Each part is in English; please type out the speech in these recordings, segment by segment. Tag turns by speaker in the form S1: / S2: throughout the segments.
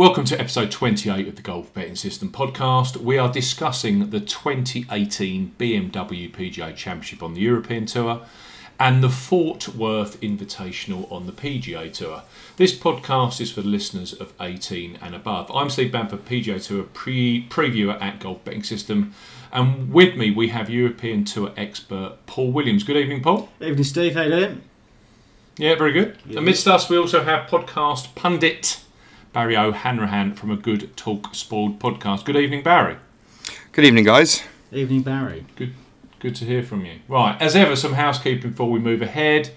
S1: Welcome to episode 28 of the Golf Betting System podcast. We are discussing the 2018 BMW PGA Championship on the European Tour and the Fort Worth Invitational on the PGA Tour. This podcast is for listeners of 18 and above. I'm Steve Bamford, PGA Tour pre- previewer at Golf Betting System, and with me we have European Tour expert Paul Williams. Good evening, Paul.
S2: Evening, Steve. How you doing?
S1: Yeah, very good. Amidst us, we also have podcast pundit Barry O'Hanrahan from a Good Talk Spoiled podcast. Good evening, Barry.
S3: Good evening, guys.
S2: Evening, Barry.
S1: Good, good to hear from you. Right, as ever, some housekeeping before we move ahead.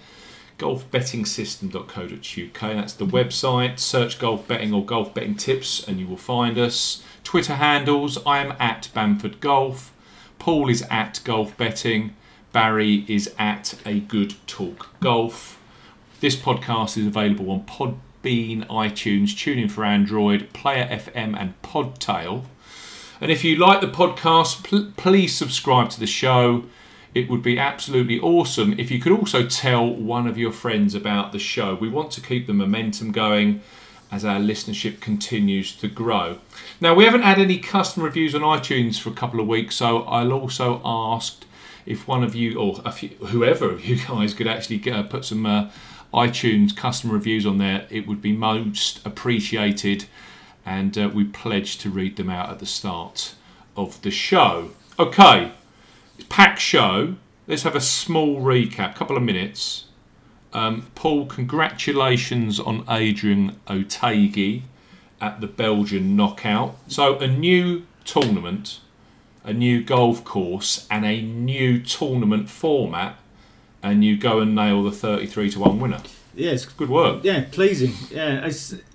S1: Golfbettingsystem.co.uk. That's the website. Search golf betting or golf betting tips, and you will find us. Twitter handles: I am at Bamford Golf. Paul is at Golf Betting. Barry is at A Good Talk Golf. This podcast is available on Podbean, iTunes, TuneIn for Android, Player FM, and Podtail. And if you like the podcast, pl- please subscribe to the show. It would be absolutely awesome if you could also tell one of your friends about the show. We want to keep the momentum going as our listenership continues to grow. Now, we haven't had any customer reviews on iTunes for a couple of weeks, so I'll also ask if one of you, or a few, whoever of you guys, could actually get, uh, put some uh, iTunes customer reviews on there. It would be most appreciated, and uh, we pledge to read them out at the start of the show. Okay, pack show. Let's have a small recap, couple of minutes. Um, Paul, congratulations on Adrian Otaegui at the Belgian knockout. So, a new tournament, a new golf course, and a new tournament format, and you go and nail the 33 to 1 winner.
S2: Yeah, it's
S1: Good work.
S2: yeah, pleasing. Yeah,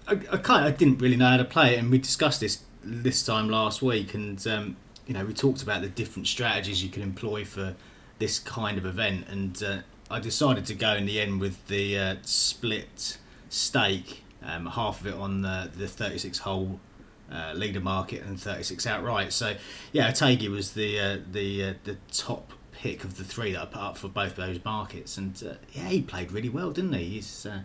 S2: I, I kind I didn't really know how to play it, and we discussed this this time last week, and um, you know we talked about the different strategies you can employ for this kind of event, and uh, I decided to go in the end with the uh, split stake, um, half of it on the the 36 hole. Uh, leader market and 36 outright. So, yeah, Otaegui was the uh, the uh, the top pick of the three that I put up for both those markets, and uh, yeah, he played really well, didn't he? He's uh,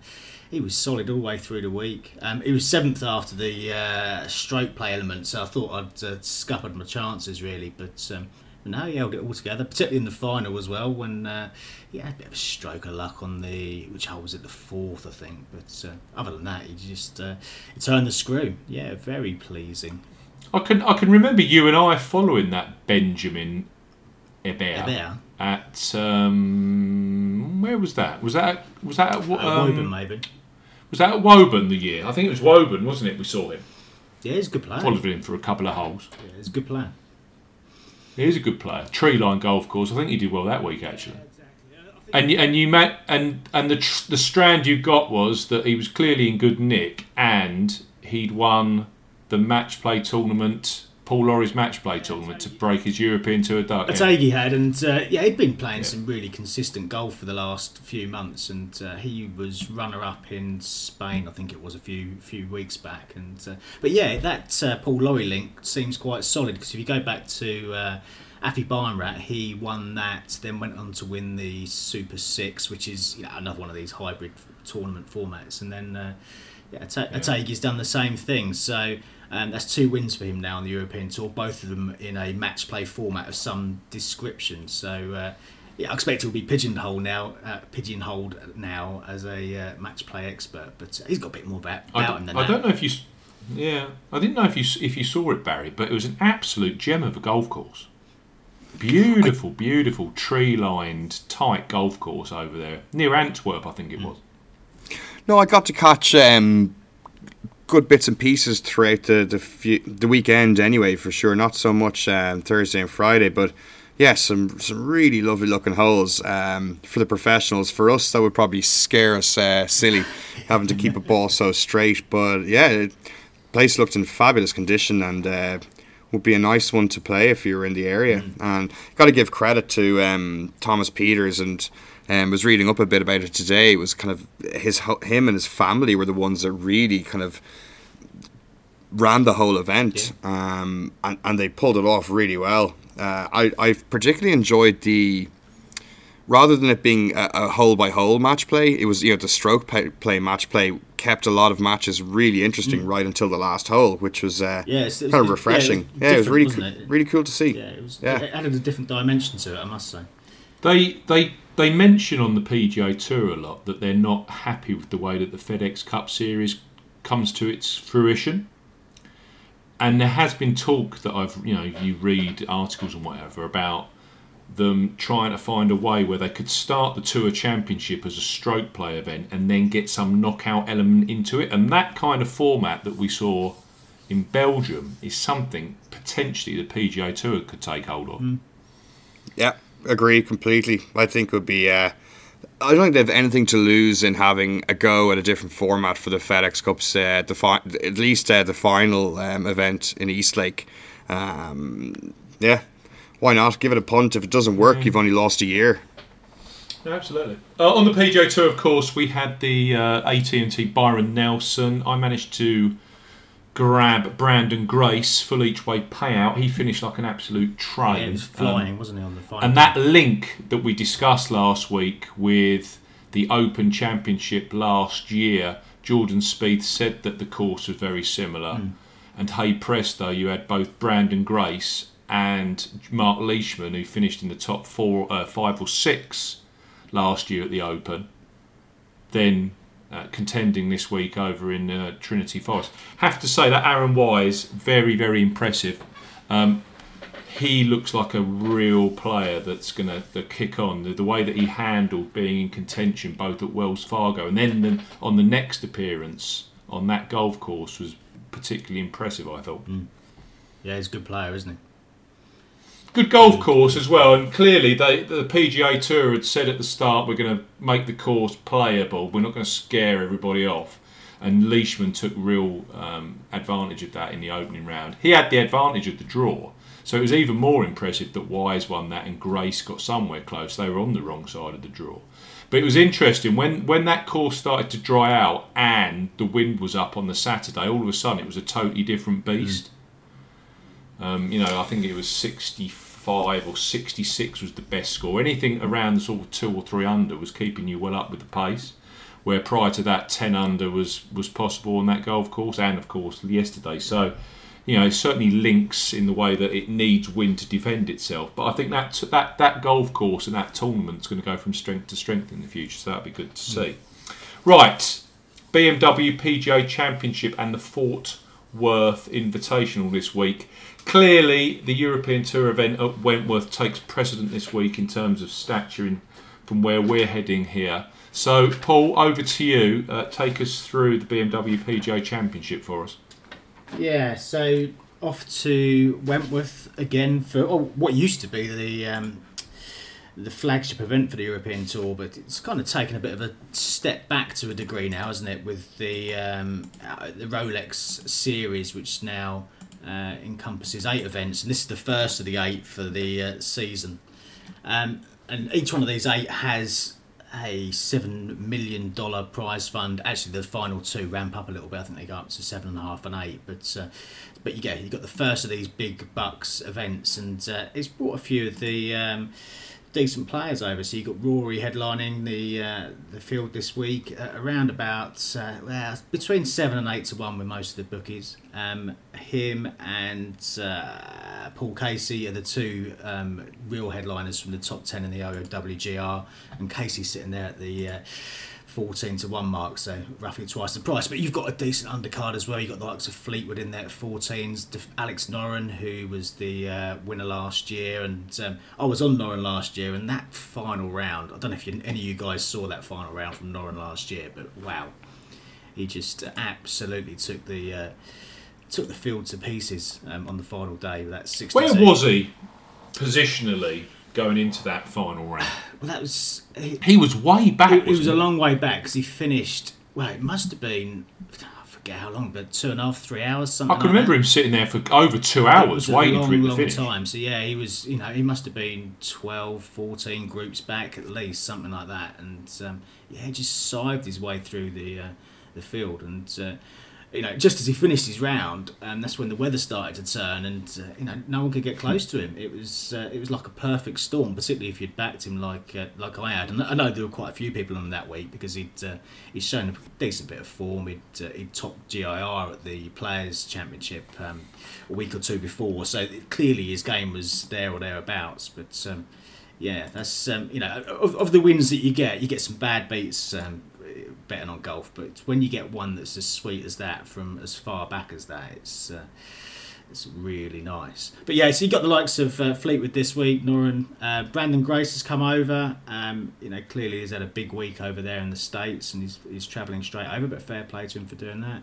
S2: he was solid all the way through the week. Um, he was seventh after the uh, stroke play element, so I thought I'd uh, scuppered my chances really, but. Um, no, he held it all together, particularly in the final as well. When uh, he had a bit of a stroke of luck on the which hole was it, the fourth, I think. But uh, other than that, he just he turned the screw. Yeah, very pleasing.
S1: I can I can remember you and I following that Benjamin Hebert
S2: Hebert.
S1: at um, where was that? Was that was that at, Wo-
S2: Uh,
S1: um,
S2: Woburn, maybe.
S1: was that at Woburn the year? I think it was Woburn, wasn't it? We saw him,
S2: Yeah, he's a good player.
S1: followed him for a couple of holes.
S2: Yeah, he's a good player.
S1: He is a good player. Tree line golf course. I think he did well that week actually. And you- and you met and and the tr- the strand you got was that he was clearly in good nick and he'd won the match play tournament, Paul Lawrie's match play tournament to break his European Tour duck. Yeah.
S2: Otaegui had, and uh, yeah, he'd been playing some really consistent golf for the last few months, and uh, he was runner-up in Spain, I think it was a few few weeks back. And uh, but yeah, that uh, Paul Laurie link seems quite solid because if you go back to uh, Aphibarnrat, he won that, then went on to win the Super Six, which is you know, another one of these hybrid tournament formats, and then. Uh, yeah, Ate- Otaegui's done the same thing. So um, that's two wins for him now on the European Tour, both of them in a match play format of some description. So uh, yeah, I expect he'll be pigeonholed now, uh, pigeonholed now as a uh, match play expert. But he's got a bit more about,
S1: I,
S2: about him than
S1: don't, I don't know if you, yeah, I didn't know if you if you saw it, Barry, but it was an absolute gem of a golf course. Beautiful, beautiful tree lined, tight golf course over there near Antwerp, I think
S2: Hmm.
S1: it was.
S3: No, I got to catch um, good bits and pieces throughout the the, few, the weekend. Anyway, for sure. Not so much um, Thursday and Friday, but yeah, some some really lovely looking holes um, for the professionals. For us, that would probably scare us uh, silly having to keep a ball so straight. But yeah, it, place looked in fabulous condition and. Uh, would be a nice one to play if you were in the area, and got to give credit to um, Thomas Pieters and um, was reading up a bit about it today. It was kind of his him and his family were the ones that really kind of ran the whole event, um, and and they pulled it off really well. Uh, I I particularly enjoyed the rather than it being a, a hole by hole match play, it was you know the stroke play, play match play kept a lot of matches really interesting right until the last hole, which was uh,
S2: Yeah, it's,
S3: kind of refreshing. Yeah, it was, really
S2: different,
S3: cool,
S2: wasn't it?
S3: really cool to see.
S2: Yeah, it was.
S3: Yeah.
S2: It added a different dimension to it, I must say.
S1: They they they mention on the PGA Tour a lot that they're not happy with the way that the FedEx Cup Series comes to its fruition. And there has been talk that I've you know you read articles and whatever about them trying to find a way where they could start the Tour Championship as a stroke play event and then get some knockout element into it. And that kind of format that we saw in Belgium is something potentially the PGA Tour could take hold of. Mm.
S3: Yeah, agree completely. I think it would be. Uh, I don't think they have anything to lose in having a go at a different format for the FedEx Cup's uh, the fi- at least uh, the final um, event in Eastlake. Um, yeah, why not give it a punt? If it doesn't work, you've only lost a year.
S1: Absolutely. Uh, on the PGA Tour, of course, we had the uh, AT&T Byron Nelson. I managed to grab Branden Grace full each way payout. He finished like an absolute train.
S2: Yeah, it was
S1: Um,
S2: flying, wasn't he, on the final?
S1: and that link that we discussed last week with the Open Championship last year, Jordan Spieth said that the course was very similar. And hey presto, you had both Branden Grace and Mark Leishman, who finished in the top four, uh, five or six last year at the Open. Then uh, contending this week over in uh, Trinity Forest. Have to say that Aaron Wise, very very impressive. Um, he looks like a real player that's going to kick on. The, the way that he handled being in contention both at Wells Fargo and then the, on the next appearance on that golf course was particularly impressive, I thought.
S2: yeah, he's a good player, isn't he?
S1: Good golf course as well, and clearly they, the PGA Tour had said at the start we're going to make the course playable. We're not going to scare everybody off, and Leishman took real um, advantage of that in the opening round. He had the advantage of the draw, so it was even more impressive that Wise won that and Grace got somewhere close. They were on the wrong side of the draw. But it was interesting when, when that course started to dry out and the wind was up on the Saturday. All of a sudden, it was a totally different beast. Um, you know, I think it was 65 or 66 was the best score. Anything around sort of two or three under was keeping you well up with the pace. Where prior to that, 10 under was was possible on that golf course, and of course yesterday. So, you know, it certainly links in the way that it needs wind to defend itself. But I think that that that golf course and that tournament's going to go from strength to strength in the future. So that'd be good to hmm. see. Right, BMW PGA Championship and the Fort Worth Invitational this week. Clearly, the European Tour event at Wentworth takes precedent this week in terms of stature in, from where we're heading here. So, Paul, over to you. Uh, take us through the BMW PGA Championship for us.
S2: Yeah, so off to Wentworth again for oh, what used to be the um, the flagship event for the European Tour, but it's kind of taken a bit of a step back to a degree now, hasn't it? With the um, uh, the Rolex series, which now uh, encompasses eight events, and this is the first of the eight for the uh, season. Um, and each one of these eight has a seven million dollar prize fund. Actually, the final two ramp up a little bit. I think they go up to seven and a half and eight. But uh, but you get you got the first of these big bucks events, and uh, it's brought a few of the um, decent players over. So you got Rory headlining the uh, the field this week, uh, around about uh, between seven and eight to one with most of the bookies. Um, him and uh, Paul Casey are the two um, real headliners from the top ten in the OWGR, and Casey sitting there at the. Uh, 14 to 1 mark, so roughly twice the price. But you've got a decent undercard as well. You've got the likes of Fleetwood in there at 14s. Def- Alex Noren, who was the uh, winner last year, and um, I was on Noren last year, and that final round, I don't know if you, any of you guys saw that final round from Noren last year, but wow. He just absolutely took the uh, took the field to pieces um, on the final day that 62.
S1: Where was he positionally going into that final round?
S2: Well, that was. He,
S1: He was way back.
S2: it, it was a long way back because he finished. Well, it must have been. I forget how long, but two and a half, three hours, something.
S1: I can
S2: like
S1: remember
S2: that.
S1: him sitting there for over two hours waiting
S2: long,
S1: for him to
S2: long
S1: finish.
S2: time. So yeah, he was. You know, he must have been 12, 14 groups back at least, something like that. And um, yeah, he just sived his way through the uh, the field. And uh, you know, just as he finished his round, um, that's when the weather started to turn, and uh, you know, no one could get close to him. It was uh, it was like a perfect storm, particularly if you'd backed him like uh, like I had. And I know there were quite a few people on that week because he'd uh, he'd shown a decent bit of form. He'd uh, he'd topped GIR at the Players Championship um, a week or two before, so clearly his game was there or thereabouts. But um, yeah, that's um, you know of, of the wins that you get, you get some bad beats. Betting on golf, but when you get one that's as sweet as that from as far back as that, it's uh, it's really nice. But yeah, so you got the likes of uh, Fleetwood this week. Noren, uh, Branden Grace has come over. Um, you know, clearly he's had a big week over there in the states, and he's he's travelling straight over. But fair play to him for doing that.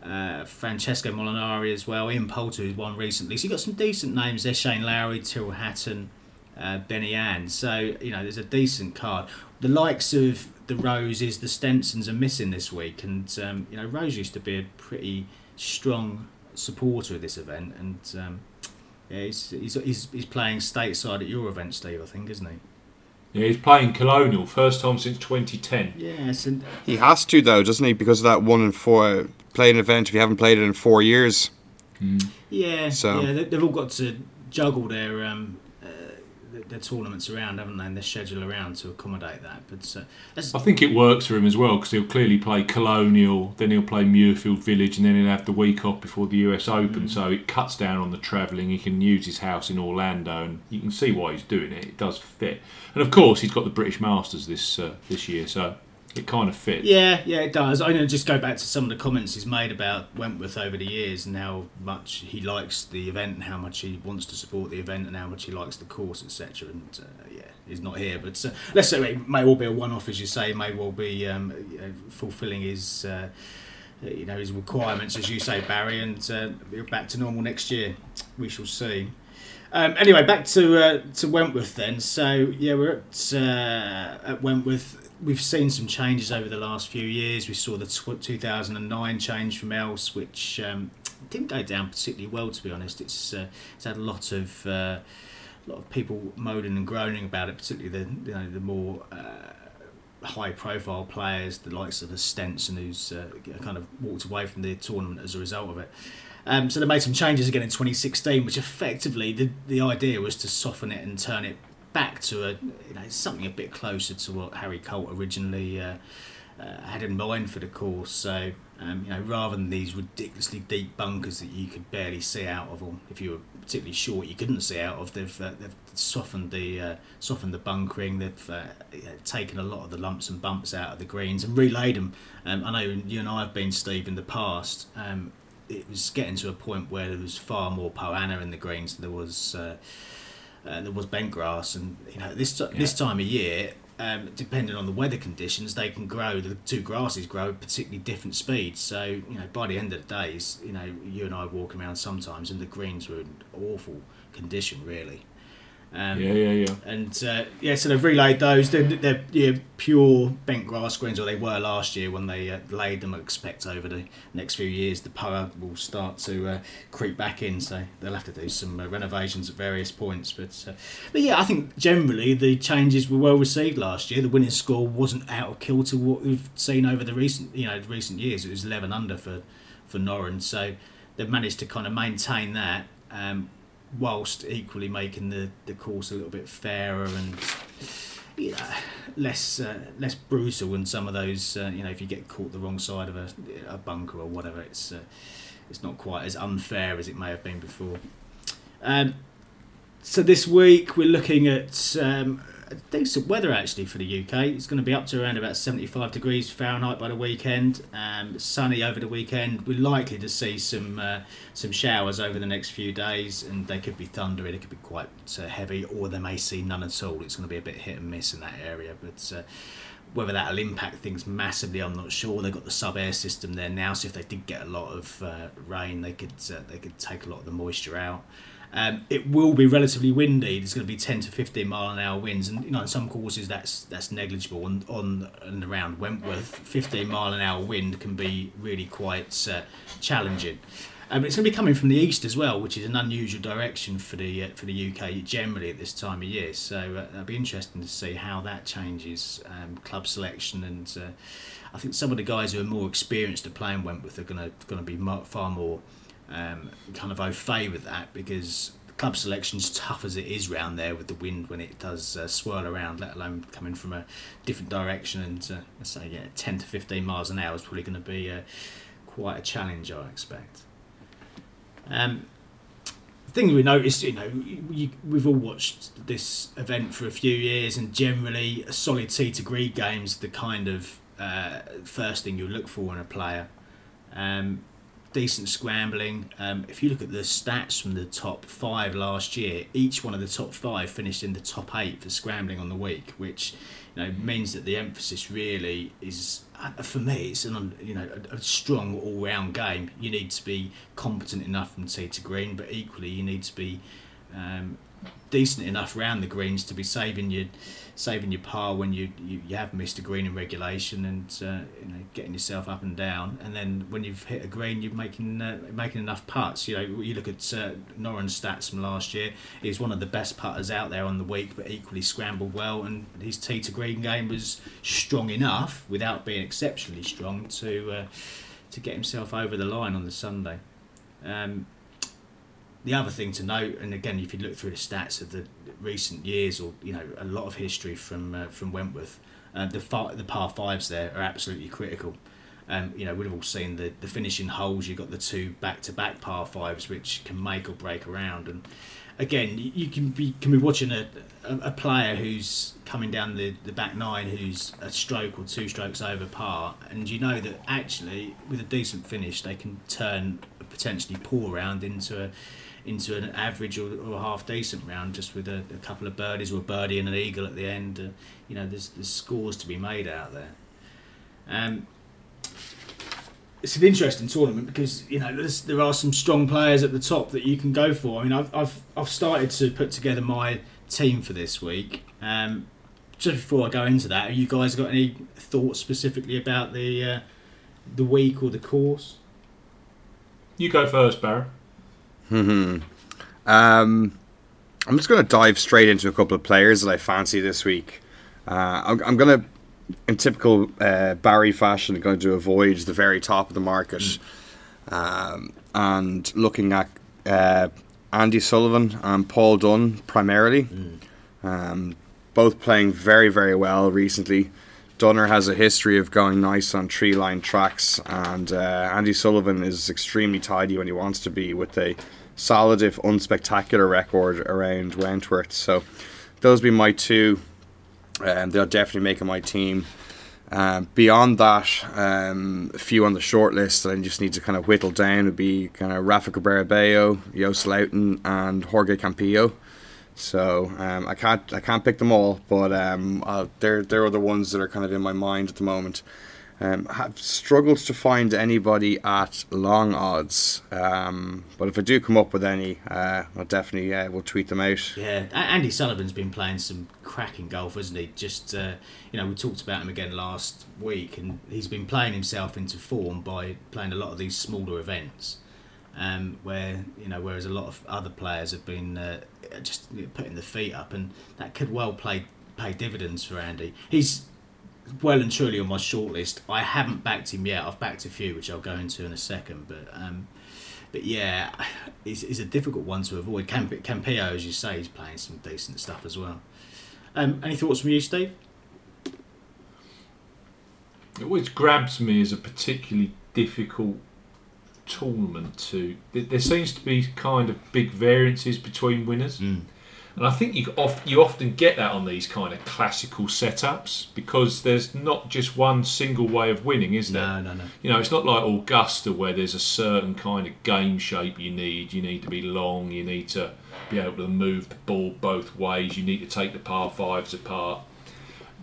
S2: Uh, Francesco Molinari as well. Ian Poulter who's won recently. So you've got some decent names there. Shane Lowry, Tyrrell Hatton, uh, Benny An. So you know, there's a decent card. The likes of the Roses, the Stensons are missing this week, and um, you know Rose used to be a pretty strong supporter of this event, and um, yeah, he's, he's, he's, he's playing stateside at your event, Steve. I think, isn't he?
S1: Yeah, he's playing Colonial, first time since 2010.
S2: Yes, and
S3: he has to though, doesn't he? Because of that one in four playing event. If you haven't played it in four years,
S2: mm. yeah, so yeah, they've all got to juggle their um, their tournaments around, haven't they, and their schedule around to accommodate that. But uh,
S1: I think it works for him as well because he'll clearly play Colonial, then he'll play Muirfield Village, and then he'll have the week off before the US Open. Mm. So it cuts down on the travelling. He can use his house in Orlando, and you can see why he's doing it. It does fit, and of course he's got the British Masters this uh, this year, so it kind of fits.
S2: Yeah, yeah, it does. I know. Just go back to some of the comments he's made about Wentworth over the years and how much he likes the event and how much he wants to support the event and how much he likes the course, etc. And uh, yeah, he's not here, but uh, let's say it may well be a one-off, as you say. May well be um, fulfilling his. Uh, you know his requirements, as you say, Barry, and uh, we're back to normal next year. We shall see. Um, anyway, back to uh, to Wentworth then. So yeah, we're at uh, at Wentworth we've seen some changes over the last few years. We saw the 2009 change from Els, which um, didn't go down particularly well, to be honest. It's uh, it's had a lot of uh, a lot of people moaning and groaning about it, particularly the you know the more uh, high profile players, the likes of the Stenson, who's uh, kind of walked away from the tournament as a result of it. Um, so they made some changes again in 2016, which effectively the the idea was to soften it and turn it back to a you know something a bit closer to what Harry Colt originally uh, uh, had in mind for the course. So um, you know, rather than these ridiculously deep bunkers that you could barely see out of, or if you were particularly short, you couldn't see out of, they've uh, they've softened the uh, softened the bunkering. They've uh, taken a lot of the lumps and bumps out of the greens and relaid them. Um, I know you and I have been Steve in the past. Um, it was getting to a point where there was far more poa annua in the greens than there was uh, uh, there was bent grass, and you know this yeah. this time of year, um, depending on the weather conditions, they can grow. The two grasses grow at particularly different speeds. So you know, by the end of the days, you know, you and I walking around sometimes, and the greens were in awful condition, really.
S1: Um, yeah, yeah, yeah.
S2: And uh, yeah, so they've relayed those. They're, they're yeah, pure bent grass greens, or they were last year when they uh, laid them. I expect over the next few years the poa will start to uh, creep back in, so they'll have to do some uh, renovations at various points. But uh, but yeah, I think generally the changes were well received last year. The winning score wasn't out of kilter what we've seen over the recent you know recent years. It was eleven under for for Noren, so they've managed to kind of maintain that. Um, whilst equally making the, the course a little bit fairer and you know, less uh, less brutal than some of those. Uh, you know, if you get caught the wrong side of a, a bunker or whatever, it's uh, it's not quite as unfair as it may have been before. Um, so this week we're looking at um, decent weather actually for the UK. It's going to be up to around about 75 degrees Fahrenheit by the weekend. Um, sunny over the weekend. We're likely to see some uh, some showers over the next few days, and they could be thundery. They could be quite uh, heavy, or they may see none at all. It's going to be a bit hit and miss in that area, but. Uh, whether that'll impact things massively, I'm not sure. They've got the sub air system there now, so if they did get a lot of uh, rain, they could uh, they could take a lot of the moisture out. Um, it will be relatively windy. There's going to be 10 to 15 mile an hour winds, and you know, in some courses that's that's negligible. And on and around Wentworth, 15 mile an hour wind can be really quite uh, challenging. Um, it's going to be coming from the east as well, which is an unusual direction for the uh, for the UK generally at this time of year. So uh, that'll be interesting to see how that changes um, club selection, and uh, I think some of the guys who are more experienced at playing Wentworth are going to going to be far more um, kind of au fait with that because club selection's tough as it is round there with the wind when it does uh, swirl around, let alone coming from a different direction. And uh, let's say yeah, ten to fifteen miles an hour is probably going to be uh, quite a challenge, I expect. Um, the thing we noticed, you know, you, we've all watched this event for a few years, and generally, a solid T to green game's the kind of uh, first thing you look for in a player. Um, decent scrambling. Um, if you look at the stats from the top five last year, each one of the top five finished in the top eight for scrambling on the week, which you know means that the emphasis really is uh, for me it's an you know a, a strong all round game. You need to be competent enough from tee to green, but equally you need to be um, decent enough round the greens to be saving your saving your par when you, you, you have missed a green in regulation and uh, you know getting yourself up and down. And then when you've hit a green you're making uh, making enough putts. You know you look at uh, stats from last year. He's one of the best putters out there on the week but equally scrambled well. And his tee to green game was strong enough without being exceptionally strong to uh, to get himself over the line on the Sunday. Um, the other thing to note, and again, if you look through the stats of the recent years, or you know, a lot of history from uh, from Wentworth, uh, the far, the par fives there are absolutely critical. Um, you know, we've all seen the, the finishing holes. You've got the two back to back par fives, which can make or break a round. And again, you, you can be can be watching a, a, a player who's coming down the, the back nine, who's a stroke or two strokes over par, and you know that actually with a decent finish, they can turn a potentially poor round into a into an average or, or half decent round just with a, a, couple of birdies or a birdie and an eagle at the end. Uh, you know, there's, there's scores to be made out there. Um, it's an interesting tournament because you know there are some strong players at the top that you can go for. I mean, I've I've, I've started to put together my team for this week. Um, just before I go into that, have you guys got any thoughts specifically about the uh, the week or the course?
S1: You go first, Barry.
S3: Hmm. Um, I'm just going to dive straight into a couple of players that I fancy this week. Uh, I'm, I'm going to, in typical uh, Barry fashion, going to avoid the very top of the market, mm. um, and looking at uh, Andy Sullivan and Paul Dunne primarily. Mm. Um, both playing very very well recently. Dunner has a history of going nice on tree line tracks, and uh, Andy Sullivan is extremely tidy when he wants to be with a solid, if unspectacular, record around Wentworth. So, those be my two. Um, they'll definitely make my team. Um, beyond that, um, a few on the short list that I just need to kind of whittle down would be kind of Rafa Cabrera Bello, Joost Luiten, and Jorge Campillo. So um, I can't I can't pick them all, but um, uh, they're they're the ones that are kind of in my mind at the moment. Um, have struggled to find anybody at long odds, um, but if I do come up with any, uh, I'll definitely uh, will tweet them out.
S2: Yeah, Andy Sullivan's been playing some cracking golf, hasn't he? Just uh, you know, we talked about him again last week, and he's been playing himself into form by playing a lot of these smaller events um, where you know whereas a lot of other players have been uh, just putting the feet up, and that could well play pay dividends for Andy. He's well and truly on my shortlist. I haven't backed him yet. I've backed a few, which I'll go into in a second, but. Um, but yeah, it's, it's a difficult one to avoid. Camp- Campillo, as you say, is playing some decent stuff as well. Um, any thoughts from you, Steve?
S1: It always grabs me as a particularly difficult tournament to there seems to be kind of big variances between winners.
S2: Mm.
S1: And I think you you often get that on these kind of classical setups because there's not just one single way of winning, is there?
S2: No, no, no.
S1: You know, it's not like Augusta where there's a certain kind of game shape you need. You need to be long. You need to be able to move the ball both ways. You need to take the par fives apart.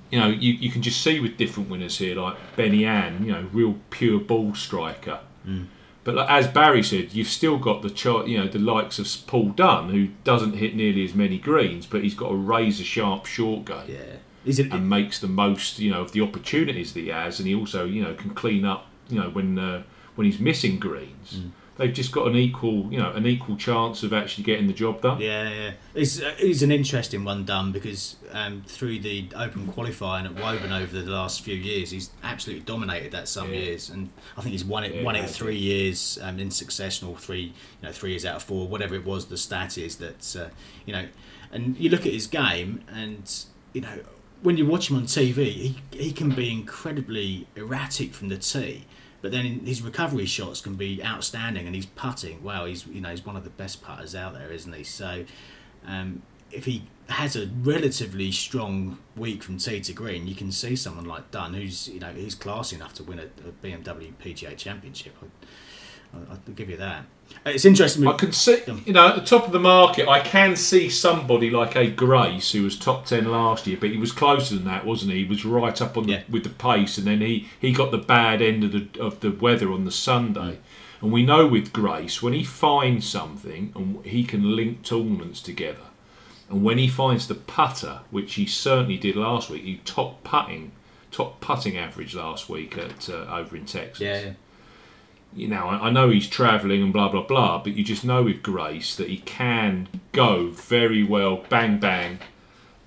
S1: You know, you, you can just see with different winners here, like Benny An, you know, real pure ball striker.
S2: Mm
S1: but like, as Barry said, you've still got the chart, you know, the likes of Paul Dunne, who doesn't hit nearly as many greens, but he's got a razor sharp short game.
S2: Yeah.
S1: It, and makes the most, you know, of the opportunities that he has, and he also, you know, can clean up, you know, when uh, when he's missing greens.
S2: Mm.
S1: They've just got an equal, you know, an equal chance of actually getting the job done.
S2: Yeah, yeah. It's, uh, it's an interesting one done because um, through the open qualifying at Woburn over the last few years, he's absolutely dominated that some
S1: Yeah.
S2: years, and I think he's won it
S1: Yeah,
S2: won it three years um, in succession, or three you know three years out of four, whatever it was. The stat is that uh, you know, and you look at his game, and you know when you watch him on TV, he he can be incredibly erratic from the tee. But then his recovery shots can be outstanding, and he's putting. Well, he's you know he's one of the best putters out there, isn't he? So, um, if he has a relatively strong week from tee to green, you can see someone like Dunne, who's you know he's classy enough to win a, a BMW PGA Championship. I, I, I'll give you that. It's interesting.
S1: I can see, you know, at the top of the market, I can see somebody like a Grace who was top ten last year, but he was closer than that, wasn't he? He was right up on the
S2: Yeah.
S1: with the pace, and then he, he got the bad end of the of the weather on the Sunday. And we know with Grace, when he finds something, and he can link tournaments together, and when he finds the putter, which he certainly did last week, he top putting, top putting average last week at uh, over in Texas
S2: yeah, yeah.
S1: You know, I I know he's travelling and blah blah blah, but you just know with Grace that he can go very well, bang bang,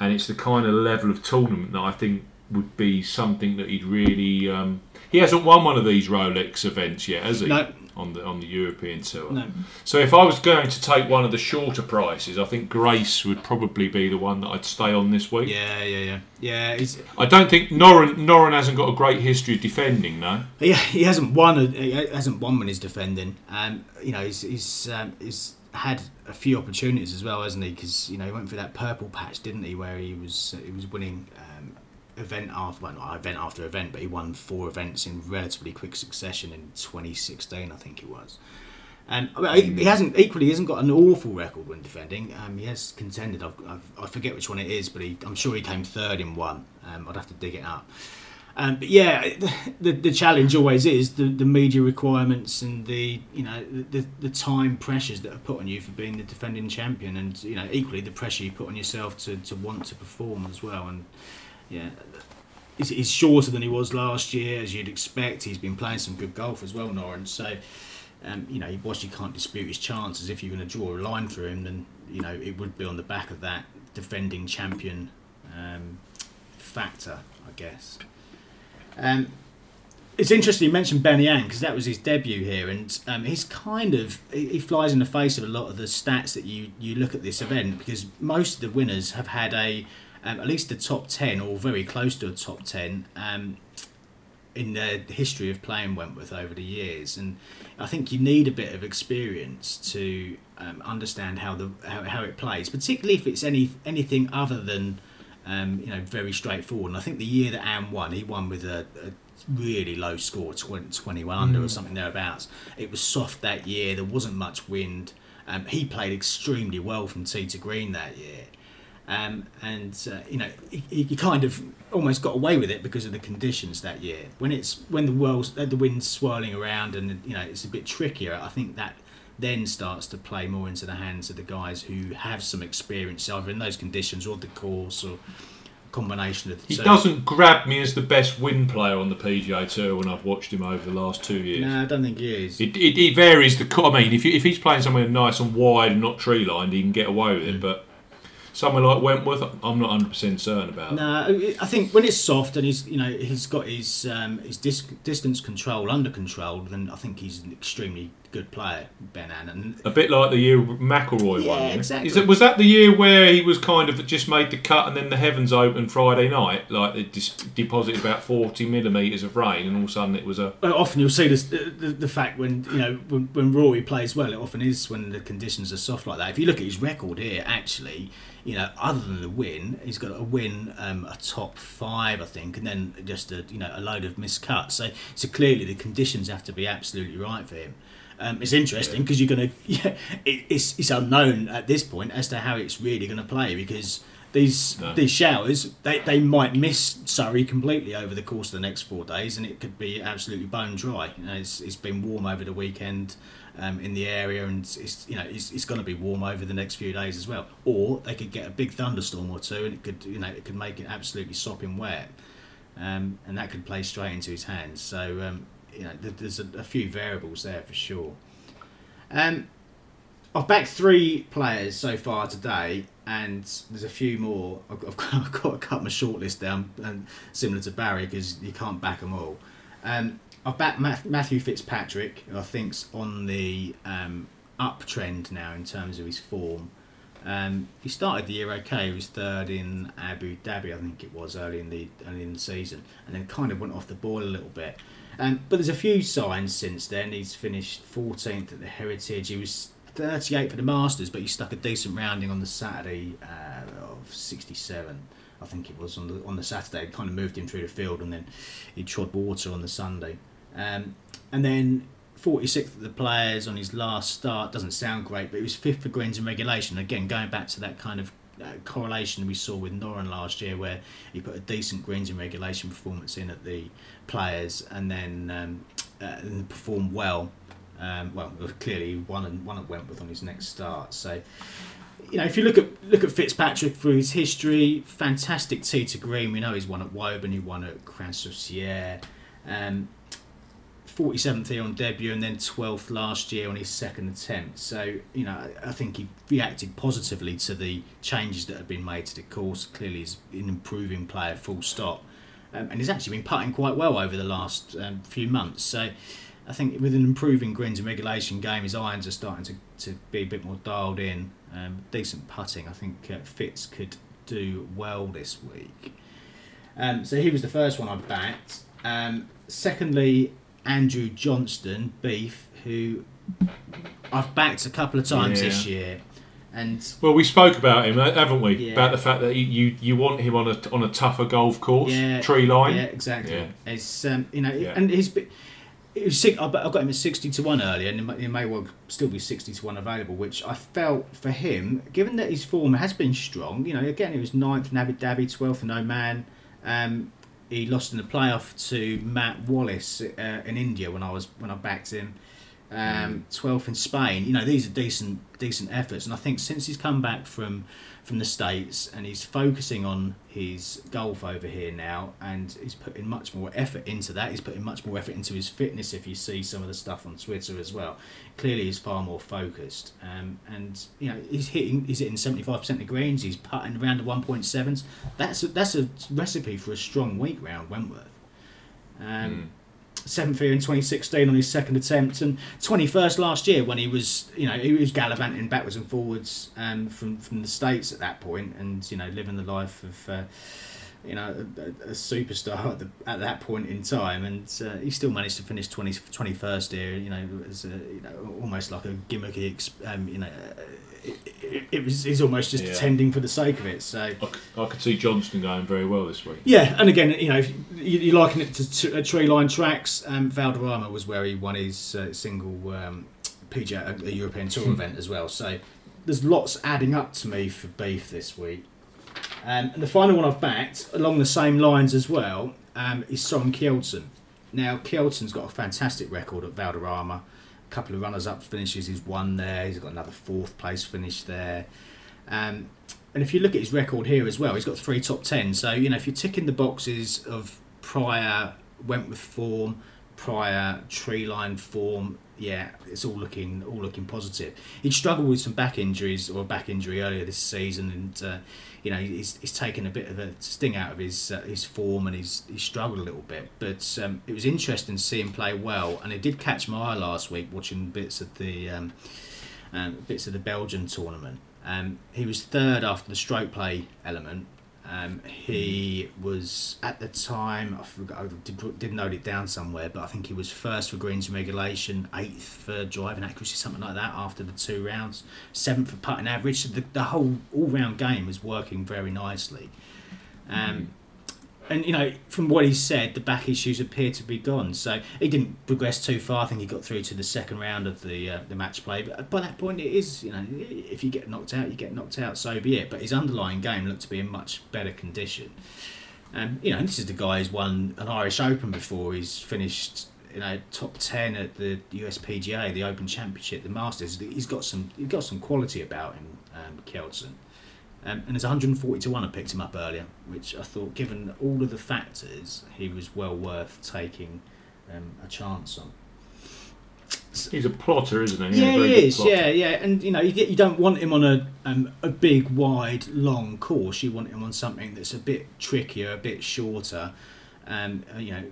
S1: and it's the kind of level of tournament that I think would be something that he'd really. Um, he hasn't won one of these Rolex events yet, has he?
S2: No.
S1: On the on the European tour.
S2: No.
S1: So if I was going to take one of the shorter prices, I think Grace would probably be the one that I'd stay on this week.
S2: Yeah, yeah, yeah, yeah. It's,
S1: I don't think Noren Noren hasn't got a great history of defending, no.
S2: Yeah, he hasn't won. He hasn't won when he's defending. Um, you know, he's he's, um, he's had a few opportunities as well, hasn't he? Because you know he went through that purple patch, didn't he, where he was he was winning um, event after well, not event after event, but he won four events in relatively quick succession in 2016, I think it was. And I mean, he hasn't equally he hasn't got an awful record when defending. Um, he has contended. I've, I've, I forget which one it is, but he, I'm sure he came third in one. Um, I'd have to dig it up. Um, but yeah, the, the challenge always is the, the media requirements and the you know the, the time pressures that are put on you for being the defending champion, and you know equally the pressure you put on yourself to, to want to perform as well. And yeah, he's, he's shorter than he was last year, as you'd expect. He's been playing some good golf as well, Noren. So um, you know, whilst you can't dispute his chances, if you're going to draw a line through him, then you know it would be on the back of that defending champion um, factor, I guess. Um, it's interesting you mentioned Benny Yang because that was his debut here, and um, he's kind of he flies in the face of a lot of the stats that you you look at this event because most of the winners have had a um, at least the top ten or very close to a top ten um, in the history of playing Wentworth over the years, and I think you need a bit of experience to um, understand how the how, how it plays, particularly if it's any anything other than um, you know very straightforward. And I think the year that Anne won, he won with a, a really low score, 20, 21 under or something thereabouts. It was soft that year. There wasn't much wind. Um, he played extremely well from tee to green that year. Um, and uh, you know he, he kind of almost got away with it because of the conditions that year. When it's when the world the wind's swirling around and you know it's a bit trickier. I think that then starts to play more into the hands of the guys who have some experience either in those conditions or the course or combination of the
S1: He
S2: two.
S1: doesn't grab me as the best win player on the PGA Tour when I've watched him over the last two years.
S2: No, I don't think he is.
S1: It, it, it varies. The I mean, if you, if he's playing somewhere nice and wide and not tree lined, he can get away with
S2: Mm.
S1: it. But somewhere like Wentworth, I'm not 100 percent certain about.
S2: No, I think when it's soft and he's you know he's got his um, his dis- distance control under control, then I think he's an extremely good player, Ben Annan.
S1: A bit like the year McIlroy
S2: Yeah,
S1: won. yeah?
S2: exactly.
S1: Is it, was that the year where he was kind of just made the cut and then the heavens opened Friday night? Like they dis- deposited about 40 millimetres of rain and all of a sudden it was a.
S2: Uh, Often you'll see this, the, the, the fact when you know when, when Rory plays well, it often is when the conditions are soft like that. If you look at his record here, actually, you know, other than the win, he's got a win, um, a top five, I think, and then just a you know a load of missed cuts. So so clearly the conditions have to be absolutely right for him. Um, it's interesting because you're going to yeah, it, it's it's unknown at this point as to how it's really going to play because. These
S1: No.
S2: these showers, they, they might miss Surrey completely over the course of the next four days, and it could be absolutely bone dry. You know, it's, it's been warm over the weekend um, in the area, and it's you know it's, it's going to be warm over the next few days as well. Or they could get a big thunderstorm or two, and it could you know it could make it absolutely sopping wet, um, and that could play straight into his hands. So um, you know there's a, a few variables there for sure. Um, I've backed three players so far today, and there's a few more. I've got, I've got, I've got to cut my shortlist down, and similar to Barry, because you can't back them all. Um, I've backed Matthew Fitzpatrick, who I think's on the um, uptrend now in terms of his form. Um, he started the year okay. He was third in Abu Dhabi, I think it was early in the early in the season, and then kind of went off the ball a little bit. Um, but there's a few signs since then. He's finished 14th at the Heritage. He was 38 for the Masters, but he stuck a decent rounding on the Saturday uh, of 67. I think it was on the on the Saturday. It kind of moved him through the field, and then he trod water on the Sunday. Um, and then 46th of the players on his last start doesn't sound great, but he was fifth for greens in regulation. Again, going back to that kind of uh, correlation we saw with Noren last year, where he put a decent greens in regulation performance in at the players, and then um, uh, and performed well. Um, well, clearly one and one at Wentworth on his next start. So, you know, if you look at look at Fitzpatrick through his history, fantastic tee to green. We know he's won at Woburn, he won at Crans. Um, 47th here on debut and then 12th last year on his second attempt. So, you know, I think he reacted positively to the changes that have been made to the course. Clearly, he's an improving player, full stop. Um, and he's actually been putting quite well over the last um, few months. So, I think with an improving greens and regulation game, his irons are starting to, to be a bit more dialed in. Um, decent putting. I think uh, Fitz could do well this week. Um, so he was the first one I backed. Um, secondly, Andrew Johnston, Beef, who I've backed a couple of times yeah. this year. And
S1: well, we spoke about him, haven't we? Yeah. About the fact that you, you, want him on a on a tougher golf course,
S2: yeah,
S1: tree line.
S2: Yeah, exactly. Yeah. It's um, you know, and he's it I got him at sixty to one earlier, and it may well still be sixty to one available. Which I felt for him, given that his form has been strong. You know, again, he was ninth in Abu Dhabi, twelfth in Oman. Um, he lost in the playoff to Matt Wallace uh, in India when I was when I backed him. Um, 12th in Spain. You know these are decent decent efforts, and I think since he's come back from from the states and he's focusing on his golf over here now, and he's putting much more effort into that. He's putting much more effort into his fitness. If you see some of the stuff on Twitter as well, clearly he's far more focused. Um, and you know he's hitting he's hitting 75 percent of greens. He's putting around the 1.7s. That's a, that's a recipe for a strong week round Wentworth. Um, mm seventh year in 2016 on his second attempt, and 21st last year when he was, you know, he was gallivanting backwards and forwards um, from from the states at that point, and you know, living the life of. Uh, you know, a, a superstar at, the, at, that point in time, and uh, he still managed to finish 20, 21st here. You know, as a, you know, almost like a gimmicky, um, you know, it, it, was he's almost just yeah. attending for the sake of it. So
S1: I, I, could see Johnston going very well this week.
S2: Yeah, and again, you know, you, you liken it to, to tree line tracks. Um, Valderrama was where he won his uh, single um, PGA uh, European Tour event as well. So there's lots adding up to me for beef this week. Um, and the final one I've backed along the same lines as well um, is Soren Kjeldsen. Now Kjeldsen's got a fantastic record at Valderrama A couple of runners up finishes. He's won there. He's got another fourth place finish there. Um, and if you look at his record here as well, he's got three top ten. So you know if you're ticking the boxes of prior Wentworth form, prior tree line form, yeah, it's all looking all looking positive. He struggled with some back injuries or a back injury earlier this season, and uh, you know he's, he's taken a bit of a sting out of his uh, his form and he's he struggled a little bit. But um, it was interesting to see him play well, and it did catch my eye last week watching bits of the um, um, bits of the Belgian tournament. Um, he was third after the stroke play element, um, he was at the time I forgot I did, did note it down somewhere, but I think he was first for greens regulation, eighth for driving accuracy, something like that. After the two rounds, seventh for putting average. So the, the whole all round game was working very nicely. Um, and you know, from what he said, the back issues appear to be gone. So he didn't progress too far. I think he got through to the second round of the uh, the match play. But by that point, it is you know, if you get knocked out, you get knocked out. So be it. But his underlying game looked to be in much better condition. Um, you know, this is the guy who's won an Irish Open before. He's finished you know top ten at the USPGA, the Open Championship, the Masters. He's got some he's got some quality about him, um. Um, and it's 140 to 1 I picked him up earlier, which I thought, given all of the factors, he was well worth taking um, a chance on.
S1: He's a plotter, isn't he?
S2: Yeah,
S1: very
S2: he is. Yeah, yeah, and you know, you, get, you don't want him on a um, a big, wide, long course. You want him on something that's a bit trickier, a bit shorter, um, uh, you know,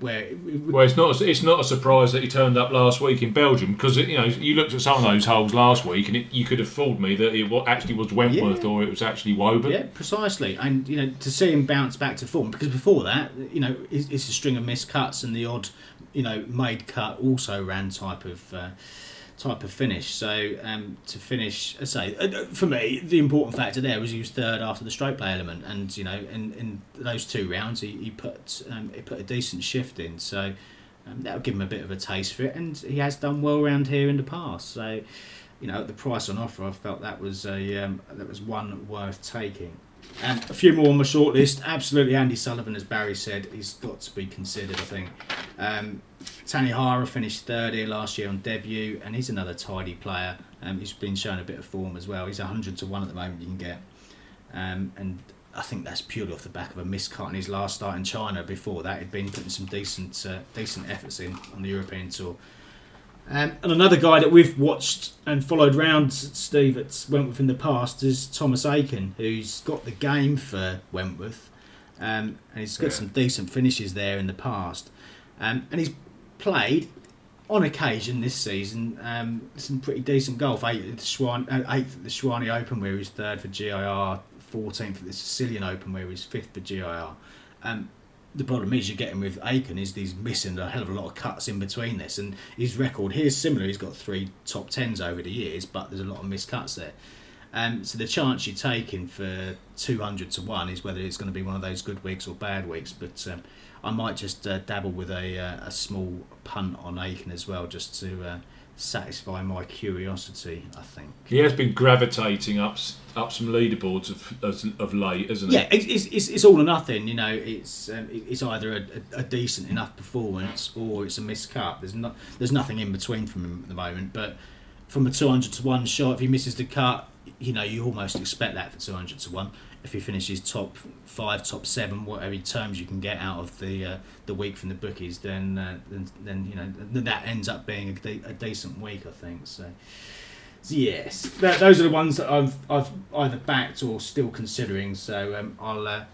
S2: where it
S1: Well, it's not. It's not a surprise that he turned up last week in Belgium because you know you looked at some of those holes last week and it, you could have fooled me that it actually was Wentworth
S2: Yeah.
S1: or it was actually Woburn.
S2: Yeah, precisely. And you know, to see him bounce back to form because before that, you know, it's, it's a string of missed cuts and the odd, you know, made cut also ran type of uh, type of finish. So um, to finish, I say uh, for me, the important factor there was he was third after the stroke play element, and you know, in, in those two rounds, he, he put um, he put a decent shift in. So. Um, that'll give him a bit of a taste for it, and he has done well around here in the past. So, you know, the price on offer, I felt that was a um, that was one worth taking. And a few more on my short list. Absolutely, Andy Sullivan, as Barry said, he's got to be considered. I think. Tanihara finished third here last year on debut, and he's another tidy player. Um, he's been showing a bit of form as well. He's 100 to one at the moment. You can get, um, and I think that's purely off the back of a miscut in his last start in China. Before that, he'd been putting some decent uh, decent efforts in on the European tour. Um, and another guy that we've watched and followed round, Steve, at Wentworth in the past is Thomas Aiken, who's got the game for Wentworth. Um, and he's got
S1: Yeah.
S2: some decent finishes there in the past. Um, and he's played, on occasion this season, um, some pretty decent golf. Eighth at the, Schwan, uh, eighth at the Tshwane Open, where he was third for GIR, 14th at the Sicilian Open, where he was fifth for GIR. Um, the problem is you're getting with Aiken is he's missing a hell of a lot of cuts in between this, and his record here's similar. He's got three top tens over the years, but there's a lot of missed cuts there. Um, so the chance you're taking for 200 to one is whether it's going to be one of those good weeks or bad weeks. But um, I might just uh, dabble with a, uh, a small punt on Aiken as well, just to uh, satisfy my curiosity. I think.
S1: He has been gravitating up up some leaderboards of of, of late, hasn't he?
S2: Yeah, it's, it's, it's, all or nothing. You know, it's um, it's either a, a, decent enough performance or it's a miscut. There's not there's nothing in between from him at the moment. But from a 200 to one shot, if he misses the cut, you know, you almost expect that for 200 to one. If he finishes top five, top seven, whatever terms you can get out of the uh, the week from the bookies, then, uh, then then you know that ends up being a, de- a decent week, I think. So. So yes, that, those are the ones that I've I've either backed or still considering. So um, I'll uh,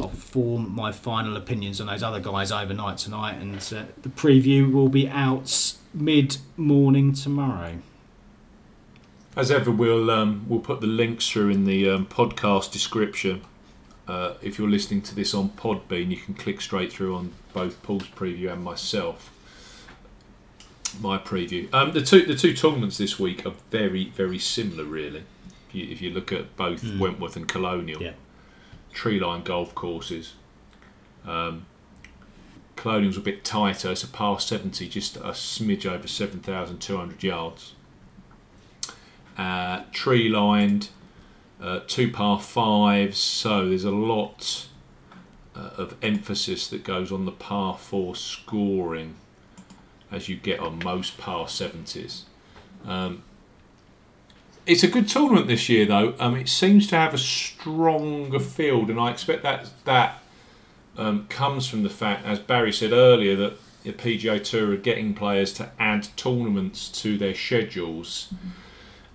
S2: I'll form my final opinions on those other guys overnight tonight, and uh, the preview will be out mid morning tomorrow.
S1: As ever, we'll um, we'll put the links through in the um, podcast description. Uh, if you're listening to this on Podbean, you can click straight through on both Paul's preview and myself. My preview. Um, the two the two tournaments this week are very very similar, really. If you, if you look at both
S2: Mm.
S1: Wentworth and Colonial,
S2: Yeah.
S1: tree line golf courses. Um, Colonial's a bit tighter. It's a par 70, just a smidge over 7,200 yards. Uh, tree lined, uh, two par fives, so there's a lot uh, of emphasis that goes on the par four scoring as you get on most par 70s. Um, it's a good tournament this year, though. Um, it seems to have a stronger field, and I expect that that um, comes from the fact, as Barry said earlier, that the PGA Tour are getting players to add tournaments to their schedules.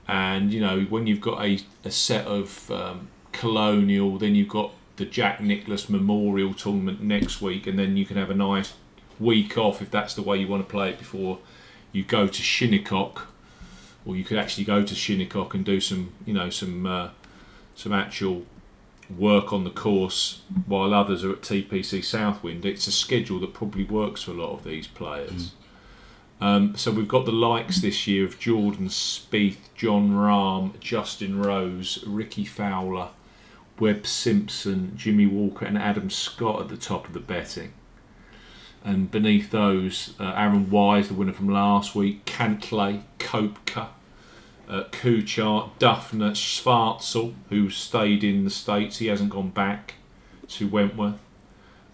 S1: And you know, when you've got a, a set of um, Colonial, then you've got the Jack Nicklaus Memorial Tournament next week, and then you can have a nice week off if that's the way you want to play it before you go to Shinnecock, or you could actually go to Shinnecock and do some, you know, some uh, some actual work on the course while others are at TPC Southwind. It's a schedule that probably works for a lot of these players. Um, so we've got the likes this year of Jordan Spieth, Jon Rahm, Justin Rose, Rickie Fowler, Webb Simpson, Jimmy Walker, and Adam Scott at the top of the betting. And beneath those, uh, Aaron Wise, the winner from last week, Cantlay, Koepka, uh, Kuchar, Dufner, Schwartzel, who stayed in the States, he hasn't gone back to Wentworth.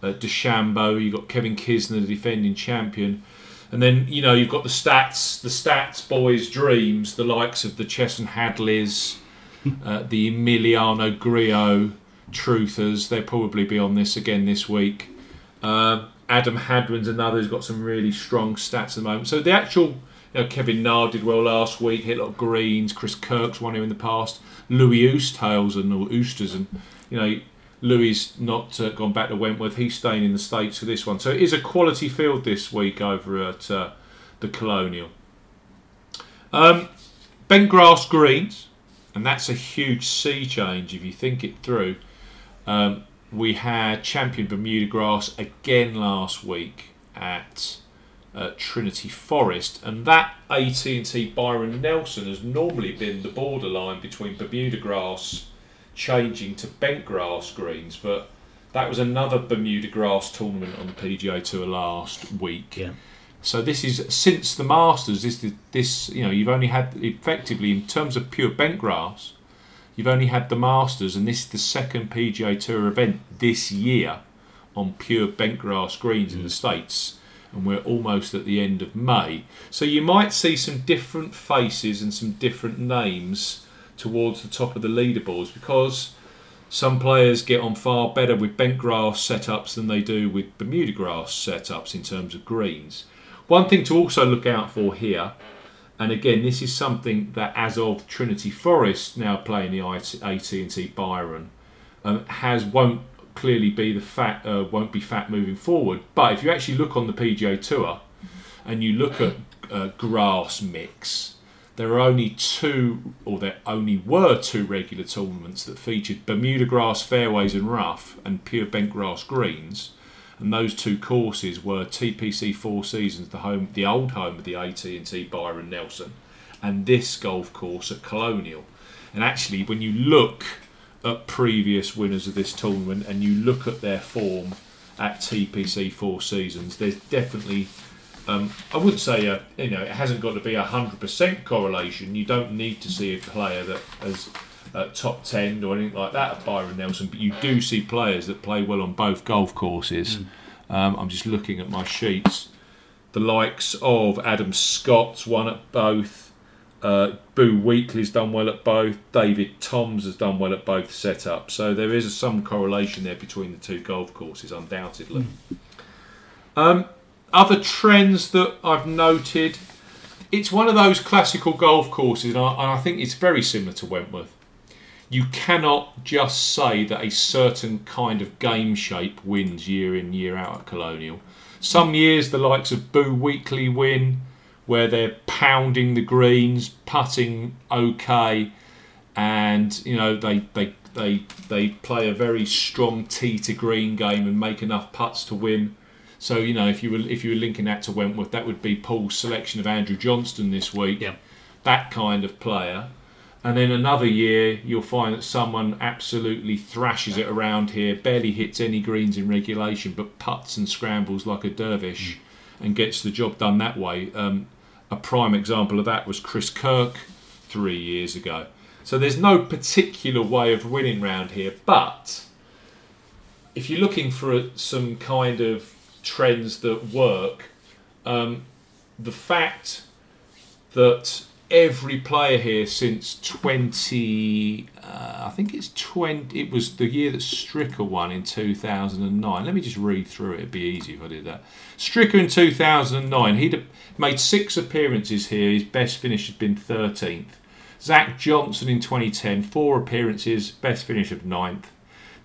S1: Uh, DeChambeau, you've got Kevin Kisner, the defending champion. And then, you know, you've got the stats, the stats boys' dreams, the likes of the Chesson Hadleys, uh, the Emiliano Grillo truthers. They'll probably be on this again this week. Uh, Adam Hadwin's another who's got some really strong stats at the moment. So the actual, you know, Kevin Na did well last week, hit a lot of greens. Chris Kirk's won here in the past. Louis Oosthuizen or Oosters, and you know, Louis not uh, gone back to Wentworth. He's staying in the states for this one. So it is a quality field this week over at uh, the Colonial. Um, bent grass greens, and that's a huge sea change if you think it through. Um, we had champion Bermuda grass again last week at uh, Trinity Forest, and that AT&T Byron Nelson has normally been the borderline between Bermuda grass changing to bent grass greens, but that was another Bermuda grass tournament on the PGA Tour last week.
S2: Yeah.
S1: So this is since the Masters. This this you know you've only had effectively in terms of pure bent grass, you've only had the Masters, and this is the second PGA Tour event this year on pure bent grass greens in the mm. states, and we're almost at the end of May. So you might see some different faces and some different names towards the top of the leaderboards because some players get on far better with bent grass setups than they do with Bermuda grass setups in terms of greens. One thing to also look out for here, and again, this is something that as of Trinity Forest now playing the AT&T Byron, um, has won't clearly be the fat uh, won't be fat moving forward. But if you actually look on the PGA Tour, and you look at uh, grass mix, there are only two, or there only were two regular tournaments that featured Bermuda grass fairways and rough and pure bent grass greens and those two courses were TPC Four Seasons, the home, the old home of the AT&T Byron Nelson, and this golf course at Colonial. And actually, when you look at previous winners of this tournament and you look at their form at TPC Four Seasons, there's definitely um, I wouldn't say a, you know it hasn't got to be a hundred percent correlation. You don't need to see a player that has uh, top 10 or anything like that of Byron Nelson, but you do see players that play well on both golf courses. Mm. Um, I'm just looking at my sheets. The likes of Adam Scott's won at both. Uh, Boo Weekley's done well at both. David Toms has done well at both setups. So there is some correlation there between the two golf courses, undoubtedly. Mm. Um, other trends that I've noted. It's one of those classical golf courses, and I, and I think it's very similar to Wentworth you cannot just say that a certain kind of game shape wins year in, year out at Colonial. Some years, the likes of Boo Weekley win, where they're pounding the greens, putting okay, and you know they they they they play a very strong tee to green game and make enough putts to win. So you know if you were if you were linking that to Wentworth, that would be Paul's selection of Andrew Johnston this week.
S2: Yeah.
S1: That kind of player and then another year you'll find that someone absolutely thrashes it around here, barely hits any greens in regulation, but puts and scrambles like a dervish mm. and gets the job done that way. Um, a prime example of that was Chris Kirk three years ago. So there's no particular way of winning round here, but if you're looking for some kind of trends that work, um, the fact that every player here since 20 uh, I think it's 20 it was the year that Stricker won in 2009 let me just read through it it'd be easy if I did that. Stricker in 2009 he'd made six appearances here his best finish had been 13th Zach Johnson in 2010 four appearances best finish of 9th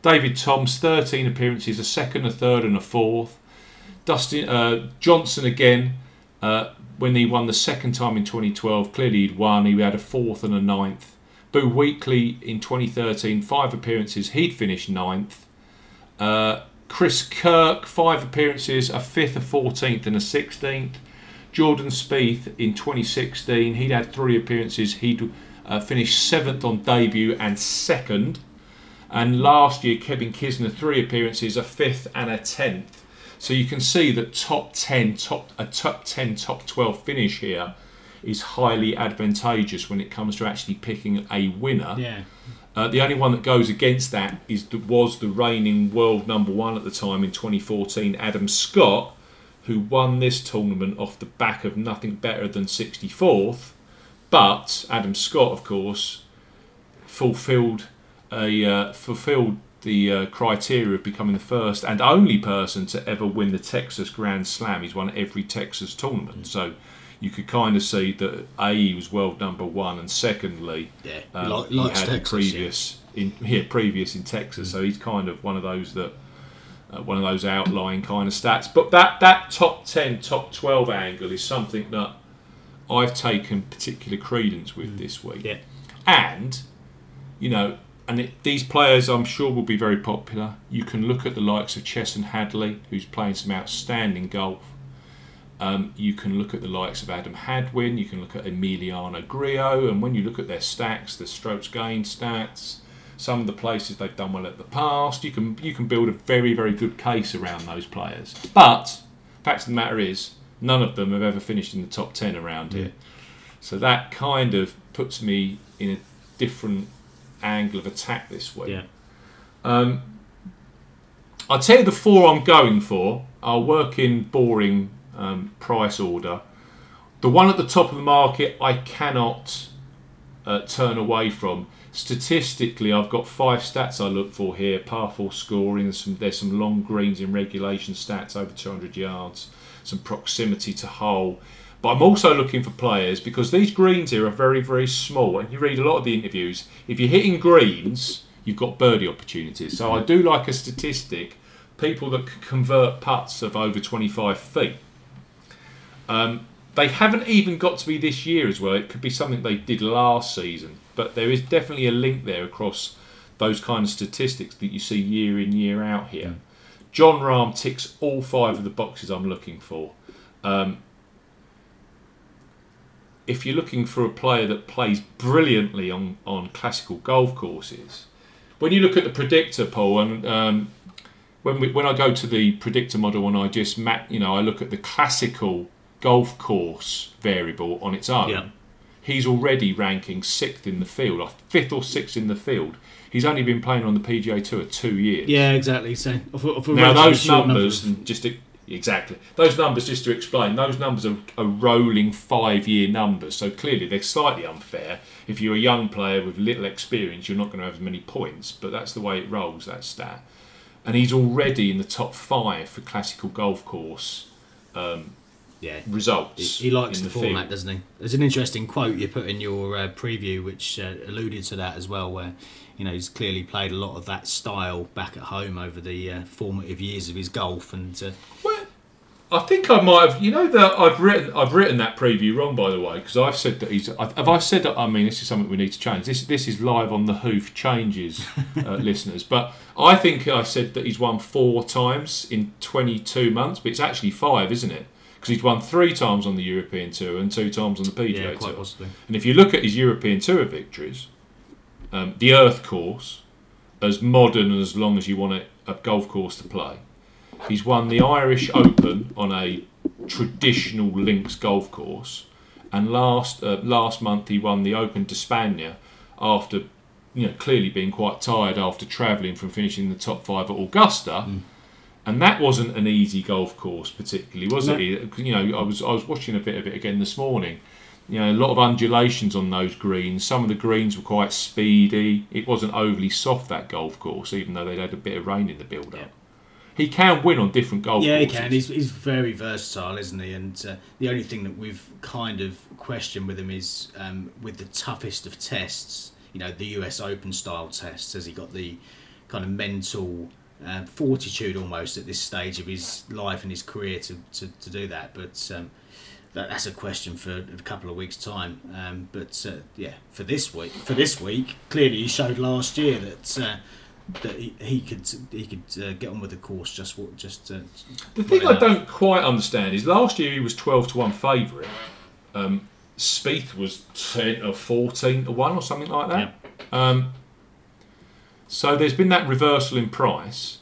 S1: David Toms 13 appearances a second a third and a fourth Dustin uh, Johnson again uh, when he won the second time in 2012, clearly he'd won. He had a fourth and a ninth. Boo Weekley in 2013, five appearances, he'd finished ninth. Uh, Chris Kirk, five appearances, a fifth, a 14th, and a 16th. Jordan Spieth in 2016, he'd had three appearances, he'd uh, finished seventh on debut and second. And last year, Kevin Kisner, three appearances, a fifth, and a tenth. So you can see that top 10, top a top 10, top 12 finish here is highly advantageous when it comes to actually picking a winner.
S2: Yeah.
S1: Uh, the only one that goes against that is the, was the reigning world number one at the time in 2014, Adam Scott, who won this tournament off the back of nothing better than 64th. But Adam Scott, of course, fulfilled a uh, fulfilled the uh, criteria of becoming the first and only person to ever win the Texas Grand Slam. He's won every Texas tournament, so you could kind of see that a he was world number one, and secondly,
S2: Yeah, he
S1: um, he had
S2: Texas,
S1: previous in yeah previous in Texas, so he's kind of one of those that. Uh, one of those outlying kind of stats, but that that top ten, top twelve angle is something that I've taken particular credence with this week
S2: Yeah.
S1: and you know, and it, these players I'm sure will be very popular. You can look at the likes of Chesson Hadley, who's playing some outstanding golf. Um, you can look at the likes of Adam Hadwin. You can look at Emiliano Grillo, and when you look at their stacks, their strokes gained stats, some of the places they've done well at the past, you can you can build a very very good case around those players. But fact of the matter is, none of them have ever finished in the top ten around here. So that kind of puts me in a different angle of attack this week.
S2: Yeah.
S1: Um, I'll tell you the four I'm going for. I'll work in boring um, price order. The one at the top of the market, I cannot uh, turn away from. Statistically, I've got five stats I look for here: par four scoring. Some, there's some long greens in regulation stats over 200 yards, some proximity to hole. But I'm also looking for players because these greens here are very, very small. And you read a lot of the interviews. If you're hitting greens, you've got birdie opportunities. So I do like a statistic: people that can convert putts of over 25 feet. Um, they haven't even got to be this year as well. It could be something they did last season, but there is definitely a link there across those kind of statistics that you see year in year out here. Jon Rahm ticks all five of the boxes I'm looking for. Um, if you're looking for a player that plays brilliantly on, on classical golf courses, when you look at the predictor pool, and um, when we, when I go to the predictor model and I just map, you know, I look at the classical golf course variable on its own.
S2: Yeah.
S1: He's already ranking sixth in the field, or fifth or sixth in the field. He's only been playing on the PGA Tour two years.
S2: Yeah, exactly. So,
S1: Now those
S2: short number
S1: numbers, and just to, exactly those numbers, just to explain, those numbers are, are rolling five-year numbers. So clearly they're slightly unfair. If you're a young player with little experience, you're not going to have as many points. But that's the way it rolls. That stat, and he's already in the top five for classical golf course um,
S2: yeah.
S1: results.
S2: He, he likes the,
S1: the
S2: format,
S1: field.
S2: doesn't he? There's an interesting quote you put in your uh, preview, which uh, alluded to that as well, where you know he's clearly played a lot of that style back at home over the uh, formative years of his golf, and uh,
S1: I think I might have. You know that I've written I've written that preview wrong by the way because I've said that he's. Have I said that? I mean, this is something we need to change. This this is live on the hoof changes, uh, listeners. But I think I said that he's won four times in 22 months, but it's actually five, isn't it? Because he's won three times on the European Tour and two times on the PGA
S2: yeah,
S1: Tour.
S2: possibly.
S1: And if you look at his European Tour victories, um, the Earth course, as modern and as long as you want a, a golf course to play, he's won the Irish Open on a traditional links golf course, and last uh, last month he won the Open d'Espagne after you know clearly being quite tired after travelling from finishing the top five at Augusta. And that wasn't an easy golf course, particularly, was
S2: No.
S1: it? You know, I was I was watching a bit of it again this morning you know, a lot of undulations on those greens. Some of the greens were quite speedy. It wasn't overly soft that golf course, even though they'd had a bit of rain in the build-up.
S2: Yeah.
S1: He can win on different golf
S2: Yeah, he can. He's, he's very versatile, isn't he? And uh, the only thing that we've kind of questioned with him is um, with the toughest of tests, you know, the US Open style tests, has he got the kind of mental uh, fortitude almost at this stage of his life and his career to, to, to do that? But um, that, that's a question for a couple of weeks' time. Um, but uh, yeah, for this week, for this week, clearly he showed last year that. That he, he could he could uh, get on with the course just what just uh,
S1: The thing I don't quite understand is last year he was 12 to 1 favourite. Um, Spieth was 10 or 14 to 1 or something like that. Um, so there's been that reversal in price.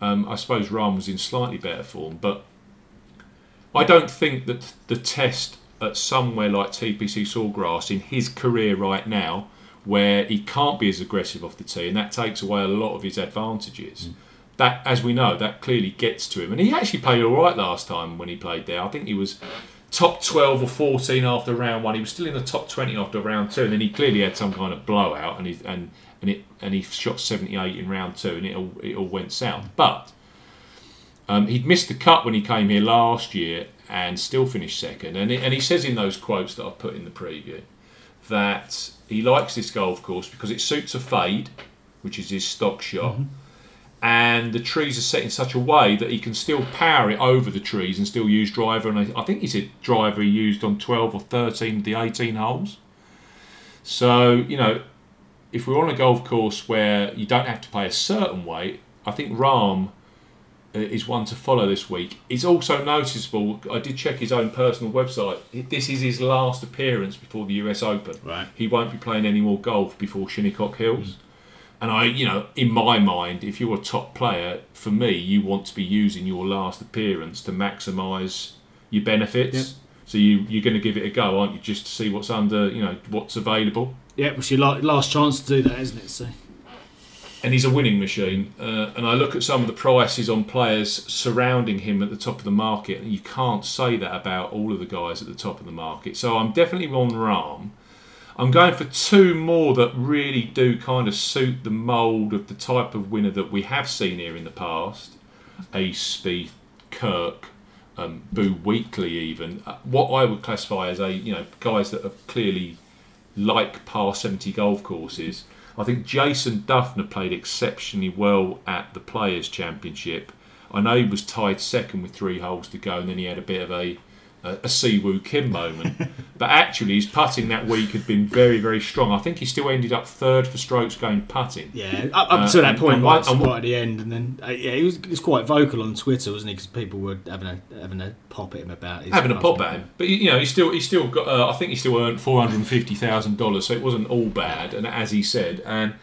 S1: Um, I suppose Rahm was in slightly better form, but I don't think that the test at somewhere like TPC Sawgrass in his career right now, where he can't be as aggressive off the tee, and that takes away a lot of his advantages. That, as we know, that clearly gets to him, and he actually played all right last time when he played there. I think he was top 12 or 14 after round one. He was still in the top 20 after round two, and then he clearly had some kind of blowout, and he, and and it and he shot 78 in round two, and it all it all went south. But um, he'd missed the cut when he came here last year, and still finished second. And it, and he says in those quotes that I've put in the preview that he likes this golf course because it suits a fade, which is his stock shot. Mm-hmm. And the trees are set in such a way that he can still power it over the trees and still use driver. And I, think he said driver he used on 12 or 13 of the 18 holes. So, you know, if we're on a golf course where you don't have to play a certain way, I think Rahm Uh, is one to follow this week. It's also noticeable. I did check his own personal website. This is his last appearance before the US Open.
S2: Right.
S1: He won't be playing any more golf before Shinnecock Hills. And I, you know, in my mind, if you're a top player, for me, you want to be using your last appearance to maximise your benefits. So you you're going to give it a go, aren't you? Just to see what's under, you know, what's available.
S2: Yeah, it's your la- last chance to do that, isn't it? So
S1: and he's a winning machine. Uh, and I look at some of the prices on players surrounding him at the top of the market, and you can't say that about all of the guys at the top of the market. So I'm definitely on Rahm. I'm going for two more that really do kind of suit the mould of the type of winner that we have seen here in the past. Ace, Spieth, Kirk, um, Boo Weekley, even Uh, what I would classify as a you know guys that are clearly like par 70 golf courses. I think Jason Dufner played exceptionally well at the Players Championship. I know he was tied second with three holes to go, and then he had a bit of a a, a Siwoo Kim moment. but actually, his putting that week had been very, very strong. I think he still ended up third for strokes gained putting.
S2: yeah, up, up
S1: Uh,
S2: to that
S1: and-
S2: point,
S1: and
S2: right,
S1: and
S2: right at the end, and then uh, yeah, he was, he was quite vocal on Twitter, wasn't he? Because people were having a having a pop at him about his
S1: having a pop at him. But you know, he still he still got. Uh, I think he still earned four hundred and fifty thousand dollars, so it wasn't all bad. And as he said, and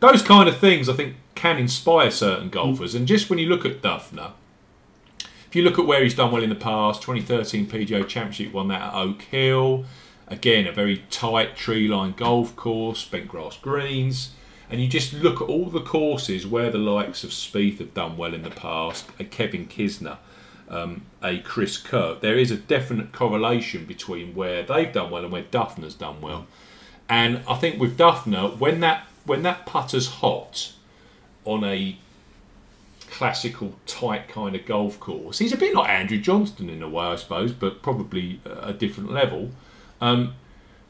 S1: those kind of things, I think, can inspire certain golfers. And just when you look at Dufner, if you look at where he's done well in the past, 2013 PGA Championship won that at Oak Hill. Again, a very tight tree line golf course, bent grass greens. And you just look at all the courses where the likes of Spieth have done well in the past, a Kevin Kisner, um, a Chris Kirk. There is a definite correlation between where they've done well and where Dufner's done well. And I think with Dufner, when that when that putter's hot on a classical tight kind of golf course, he's a bit like Andrew Johnston in a way, I suppose, but probably a different level. Um,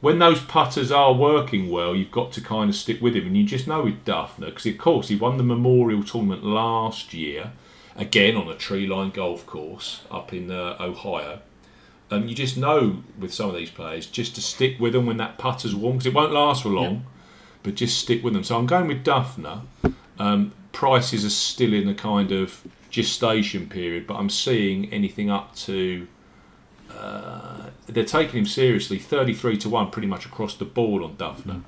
S1: when those putters are working well, you've got to kind of stick with him, and you just know with Dufner because of course he won the Memorial Tournament last year, again on a tree line golf course up in uh, Ohio. Um, you just know with some of these players just to stick with them when that putter's warm because it won't last for long, but just stick with them. So I'm going with Dufner. Um, prices are still in a kind of gestation period, but I'm seeing anything up to. Uh, they're taking him seriously, 33 to 1 pretty much across the board on Dufner.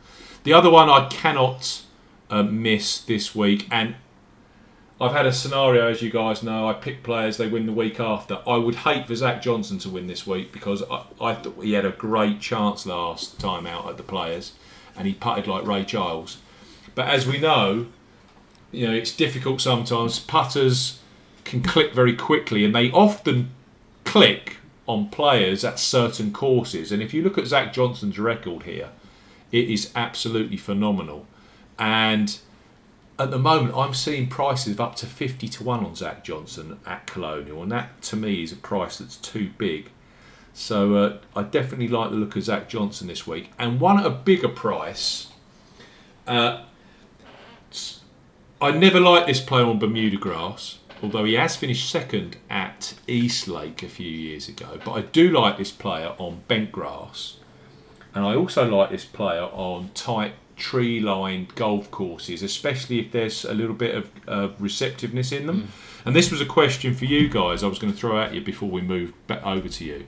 S1: The other one I cannot uh, miss this week, and I've had a scenario, as you guys know, I pick players, they win the week after. I would hate for Zach Johnson to win this week because I, I thought he had a great chance last time out at the players and he putted like Ray Giles. But as we know, you know, it's difficult sometimes. Putters can click very quickly and they often click on players at certain courses. And if you look at Zach Johnson's record here, it is absolutely phenomenal. And at the moment, I'm seeing prices of up to 50 to 1 on Zach Johnson at Colonial, and that to me is a price that's too big. So uh, I definitely like the look of Zach Johnson this week. And one at a bigger price, uh, I never liked this player on Bermuda grass, although he has finished second at East Lake a few years ago. But I do like this player on bent grass. And I also like this player on tight tree lined golf courses, especially if there's a little bit of uh, receptiveness in them. And this was a question for you guys I was going to throw at you before we move back over to you.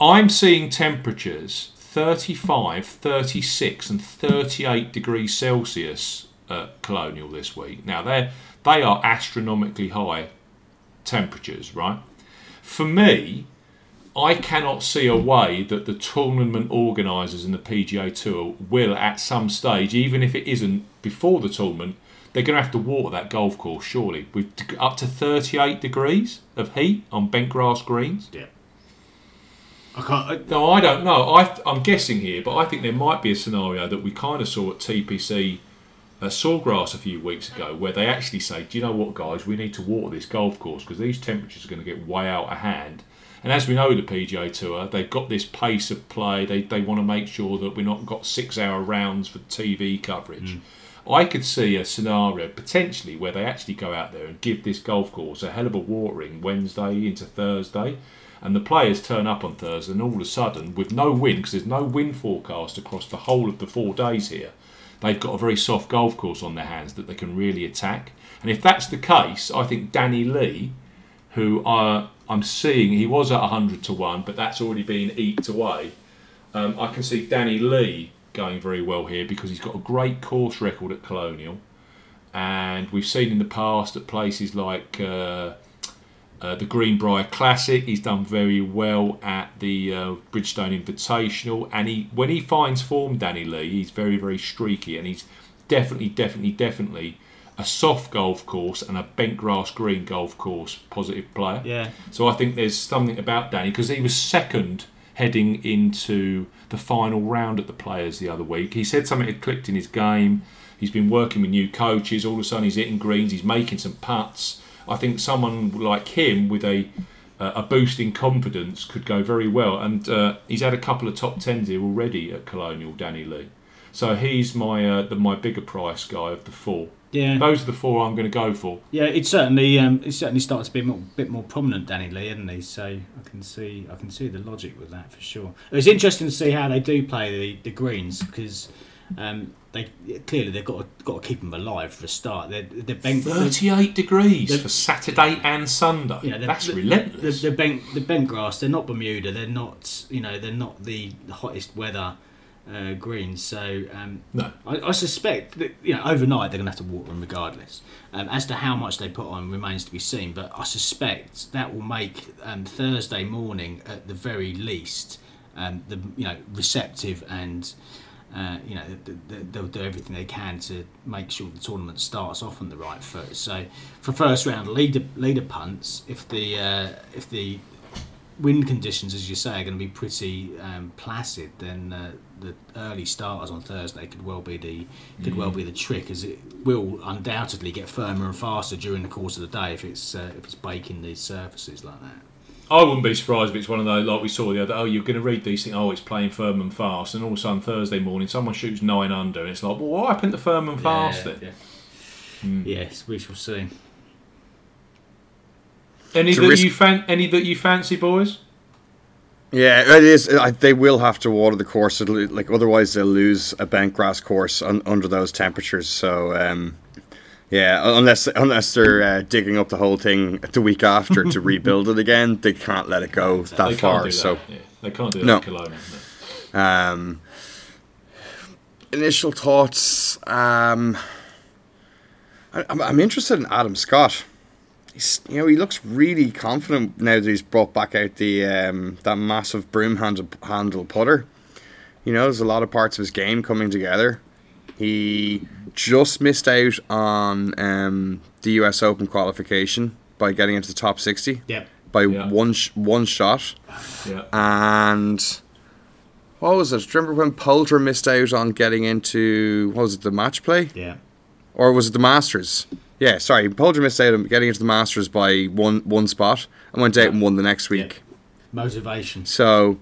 S1: I'm seeing temperatures 35, 36, and 38 degrees Celsius at Colonial this week. Now, they're, they are astronomically high temperatures, right? For me, I cannot see a way that the tournament organisers and the PGA Tour will, at some stage, even if it isn't before the tournament, they're going to have to water that golf course, surely, with up to 38 degrees of heat on bent grass greens.
S2: Yeah. I can't. I,
S1: No, I don't know. I, I'm guessing here, but I think there might be a scenario that we kind of saw at TPC uh, Sawgrass a few weeks ago, where they actually say, "Do you know what, guys? We need to water this golf course because these temperatures are going to get way out of hand." And as we know, the PGA Tour, they've got this pace of play. They, they want to make sure that we're not got six hour rounds for TV coverage.
S2: Mm.
S1: I could see a scenario potentially where they actually go out there and give this golf course a hell of a watering Wednesday into Thursday, and the players turn up on Thursday, and all of a sudden, with no wind, because there's no wind forecast across the whole of the four days here, they've got a very soft golf course on their hands that they can really attack. And if that's the case, I think Danny Lee, who uh, I'm seeing, he was at 100 to 1, but that's already been eked away. Um, I can see Danny Lee going very well here because he's got a great course record at Colonial. And we've seen in the past at places like uh, uh, the Greenbrier Classic, he's done very well at the uh, Bridgestone Invitational. And he, when he finds form, Danny Lee, he's very, very streaky. And he's definitely, definitely, definitely a soft golf course and a bent grass green golf course positive player.
S2: Yeah.
S1: So I think there's something about Danny because he was second heading into the final round at the Players the other week. He said something had clicked in his game. He's been working with new coaches. All of a sudden, he's hitting greens. He's making some putts. I think someone like him with a uh, a boost in confidence could go very well. And uh, he's had a couple of top tens here already at Colonial, Danny Lee. So he's my uh, the, my bigger price guy of the four.
S2: Yeah.
S1: Those are the four I'm going to go for.
S2: Yeah, it's certainly um, it's certainly starting to be a more, bit more prominent, Danny Lee, isn't he? So I can see I can see the logic with that for sure. It's interesting to see how they do play the, the greens because um, they clearly they've got to, got to keep them alive for a start. They're, they're bent,
S1: 38 degrees for Saturday and Sunday.
S2: the-
S1: That's
S2: the-
S1: relentless.
S2: The, the bent the bent grass. They're not Bermuda. They're not you know they're not the hottest weather uh, greens. So um,
S1: no.
S2: I, I suspect that you know overnight they're going to have to water them regardless. Um, as to how much they put on remains to be seen, but I suspect that will make um, Thursday morning at the very least um, the you know receptive and. Uh, you know th- th- they'll do everything they can to make sure the tournament starts off on the right foot. So, for first round leader leader punts, if the uh, if the wind conditions, as you say, are going to be pretty um, placid, then uh, the early starters on Thursday could well be the could well be the trick, as it will undoubtedly get firmer and faster during the course of the day if it's uh, if it's baking these surfaces like that.
S1: I wouldn't be surprised if it's one of those, like we saw the other oh, you're going to read these things, oh, it's playing firm and fast, and all of a sudden Thursday morning someone shoots nine under, and it's like, well, what happened to firm and fast then? Hmm.
S2: Yes, we shall see.
S1: Any that
S3: risk-
S1: you fan- any that you fancy, boys?
S3: Yeah, it is. I, they will have to water the course, it'll- like otherwise they'll lose a bent grass course un, under those temperatures. So, um, yeah, unless unless they're uh, digging up the whole thing the week after to rebuild it again, they can't let it go that far.
S1: can't do that.
S3: So,
S1: yeah. they can't do that
S3: No.
S1: in Cologne. no.
S3: um, initial thoughts. Um, I, I'm, I'm interested in Adam Scott. He's, you know, he looks really confident now that he's brought back out the um, that massive broom handle, handle putter. You know, there's a lot of parts of his game coming together. He just missed out on um, the U.S. Open qualification by getting into the top 60
S2: Yep.
S3: by
S1: Yeah.
S3: one sh- one shot.
S1: Yeah.
S3: And what was it? Do you remember when Poulter missed out on getting into what was it, the match play?
S2: Yeah.
S3: Or was it the Masters? Yeah, sorry, Poulter missed out on getting into the Masters by one one spot and went out and won the next week.
S2: Motivation.
S3: So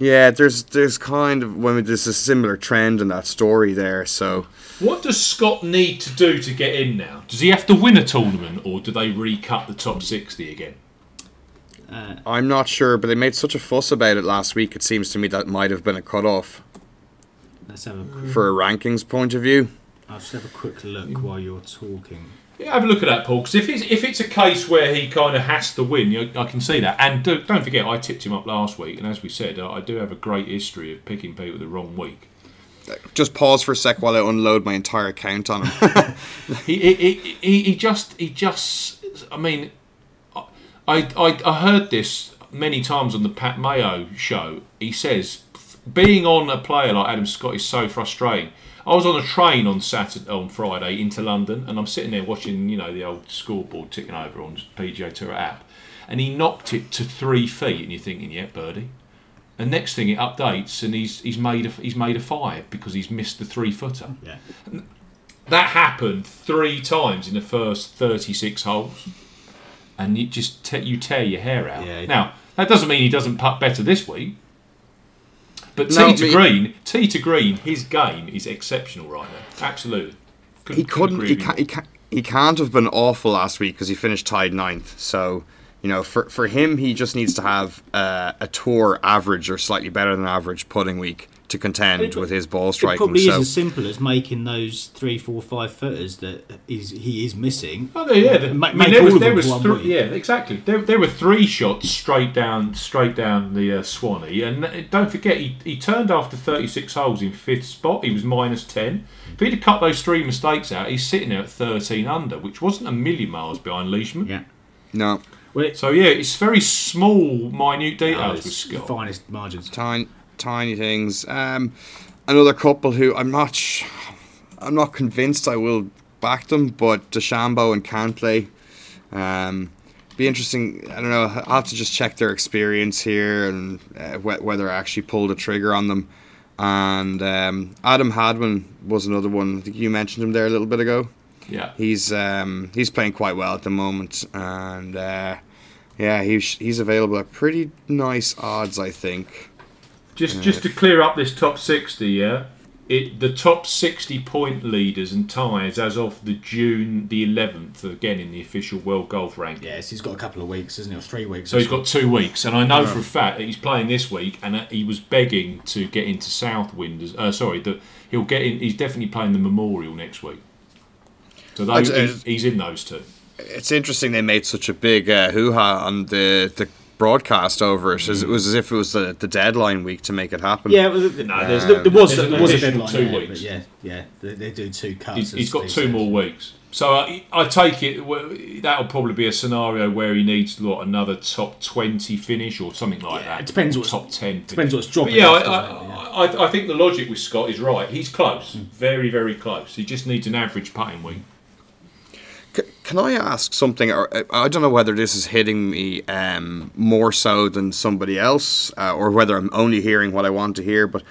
S3: yeah, there's there's kind of when there's a similar trend in that story there. So
S1: What does Scott need to do to get in now? Does he have to win a tournament, or do they recut the top sixty again?
S2: Uh,
S3: I'm not sure, but they made such a fuss about it last week. It seems to me that might have been a cut off
S2: let's have a
S3: for a rankings point of view.
S2: I'll just have a quick look mm. while you're talking.
S1: Yeah, have a look at that, Paul. Because if it's if it's a case where he kind of has to win, you, I can see that. And do, don't forget, I tipped him up last week, and as we said, I, I do have a great history of picking people the wrong week.
S3: Just pause for a sec while I unload my entire account on him.
S1: He he, he, he, he just he just. I mean, I, I I heard this many times on the Pat Mayo show. He says being on a player like Adam Scott is so frustrating. I was on a train on Saturday, on Friday into London, and I'm sitting there watching, you know, the old scoreboard ticking over on PGA Tour app, and he knocked it to three feet, and you're thinking, yeah, birdie. And next thing it updates, and he's he's made a he's made a five because he's missed the three footer.
S2: Yeah.
S1: That happened three times in the first 36 holes, and you just te- you tear your hair out.
S2: Yeah.
S1: Now that doesn't mean he doesn't putt better this week. But
S3: No,
S1: tee to green, tee to green, his game is exceptional right now. Absolutely.
S3: he couldn't.
S1: agree
S3: He can't. He can't. He can't have been awful last week because he finished tied ninth. So, you know, for for him, he just needs to have uh, a tour average or slightly better than average putting week to contend
S2: It-
S3: with his ball
S2: It
S3: striking.
S2: probably
S3: so,
S2: is as simple as making those three, four, five footers that is he is missing.
S1: Oh, yeah, the,
S2: Ma-
S1: I mean,
S2: make
S1: there was, there was
S2: for one
S1: three, yeah, exactly. There, there were three shots straight down, straight down the uh, Swanee, and uh, don't forget he, he turned after 36 holes in fifth spot. He was minus 10. If he'd have cut those three mistakes out, he's sitting there at 13 under, which wasn't a million miles behind Leishman.
S2: Yeah.
S3: no,
S2: Well, it,
S1: So yeah, it's very small, minute details with Scott.
S2: finest margins.
S3: tiny, tiny things. Um, another couple who I'm not. sh- I'm not convinced I will back them, but DeChambeau and Cantlay. Um, be interesting. I don't know. I'll have to just check their experience here and uh, wh- whether I actually pulled a trigger on them. And um, Adam Hadwin was another one. I think you mentioned him there a little bit ago.
S1: Yeah.
S3: He's um, he's playing quite well at the moment, and uh, yeah, he's he's available at pretty nice odds, I think.
S1: Just just to clear up this top 60, yeah. It, the top 60 point leaders and ties as of the June the 11th, again in the official World Golf Ranking.
S2: Yes, he's got a couple of weeks, isn't he? Or three weeks.
S1: So he's got two weeks, and I know for a fact that he's playing this week, and that he was begging to get into Southwind. as- Uh, sorry, that he'll get in. He's definitely playing the Memorial next week. So
S3: I-
S1: those,
S3: I-
S1: he's, he's in those two.
S3: It's interesting they made such a big uh, hoo ha on the the broadcast over it. As It was as if it was the, the deadline week to make it happen.
S2: Yeah, well,
S1: No,
S2: there's,
S1: there's-
S2: there was
S1: there's
S2: there was a deadline
S1: two
S2: there,
S1: weeks.
S2: but yeah, yeah, they, they do two cuts.
S1: He's, he's got two
S2: says.
S1: more weeks. So I, I take it that'll probably be a scenario where he needs what, another top twenty finish or something like
S2: Yeah,
S1: that.
S2: it depends what
S1: top ten.
S2: Depends
S1: finish.
S2: what's dropping.
S1: But yeah, I,
S2: off,
S1: I,
S2: doesn't it? Yeah.
S1: I, I think the logic with Scott is right. He's close,
S2: Hmm.
S1: very, very close. He just needs an average putting week.
S3: Can I ask something? Or uh, I don't know whether this is hitting me um, more so than somebody else, uh, or whether I'm only hearing what I want to hear. But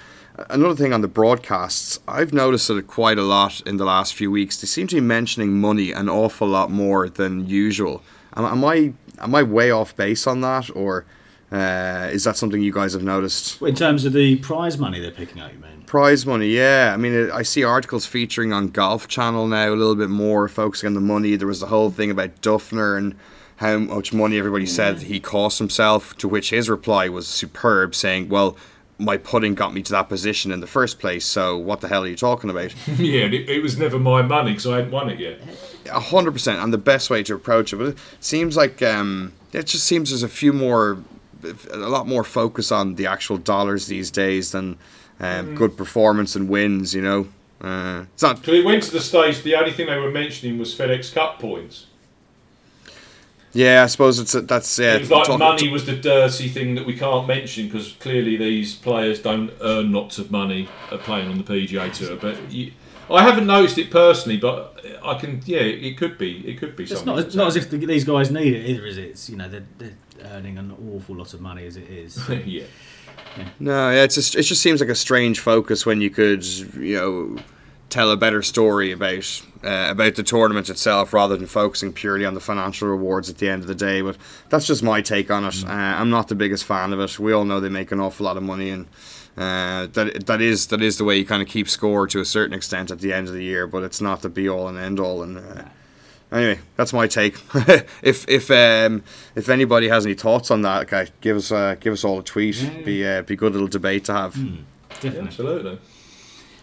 S3: another thing on the broadcasts, I've noticed it quite a lot in the last few weeks. They seem to be mentioning money an awful lot more than usual. Am, am I am I way off base on that, or uh, is that something you guys have noticed?
S2: In terms of the prize money they're picking out, you mean?
S3: Prize money, yeah. I mean, I see articles featuring on Golf Channel now a little bit more, focusing on the money. There was the whole thing about Dufner and how much money everybody said he cost himself, to which his reply was superb, saying, Well, my putting got me to that position in the first place, so what the hell are you talking about?
S1: yeah, it, it was never my money because I hadn't won it yet.
S3: A hundred percent, and the best way to approach it. But it seems like um, it just seems there's a few more, a lot more focus on the actual dollars these days than um, good performance and wins. You know, uh, it's not
S1: So it went to the stage. The only thing they were mentioning was FedEx Cup points.
S3: Yeah, I suppose it's that's yeah.
S1: it like
S3: talk-
S1: money was the dirty thing that we can't mention because clearly these players don't earn lots of money playing on the PGA Tour. But you, I haven't noticed it personally, but I can. Yeah, it could be. It could be
S2: It's
S1: something.
S2: not, it's not as if the, these guys need it either, is it? It's, you know, they're, they're earning an awful lot of money as it is.
S1: yeah.
S3: No, yeah, it's just, it just seems like a strange focus when you could you know tell a better story about uh, about the tournament itself rather than focusing purely on the financial rewards at the end of the day. But that's just my take on it. Uh, I'm not the biggest fan of it. We all know they make an awful lot of money and. Uh, that that is that is the way you kind of keep score to a certain extent at the end of the year, but it's not the be all and end all. And uh, anyway, that's my take. if if um, if anybody has any thoughts on that, okay, give us uh, give us all a tweet. Be uh, be good little debate to have.
S1: Yeah,
S2: Definitely.
S1: absolutely.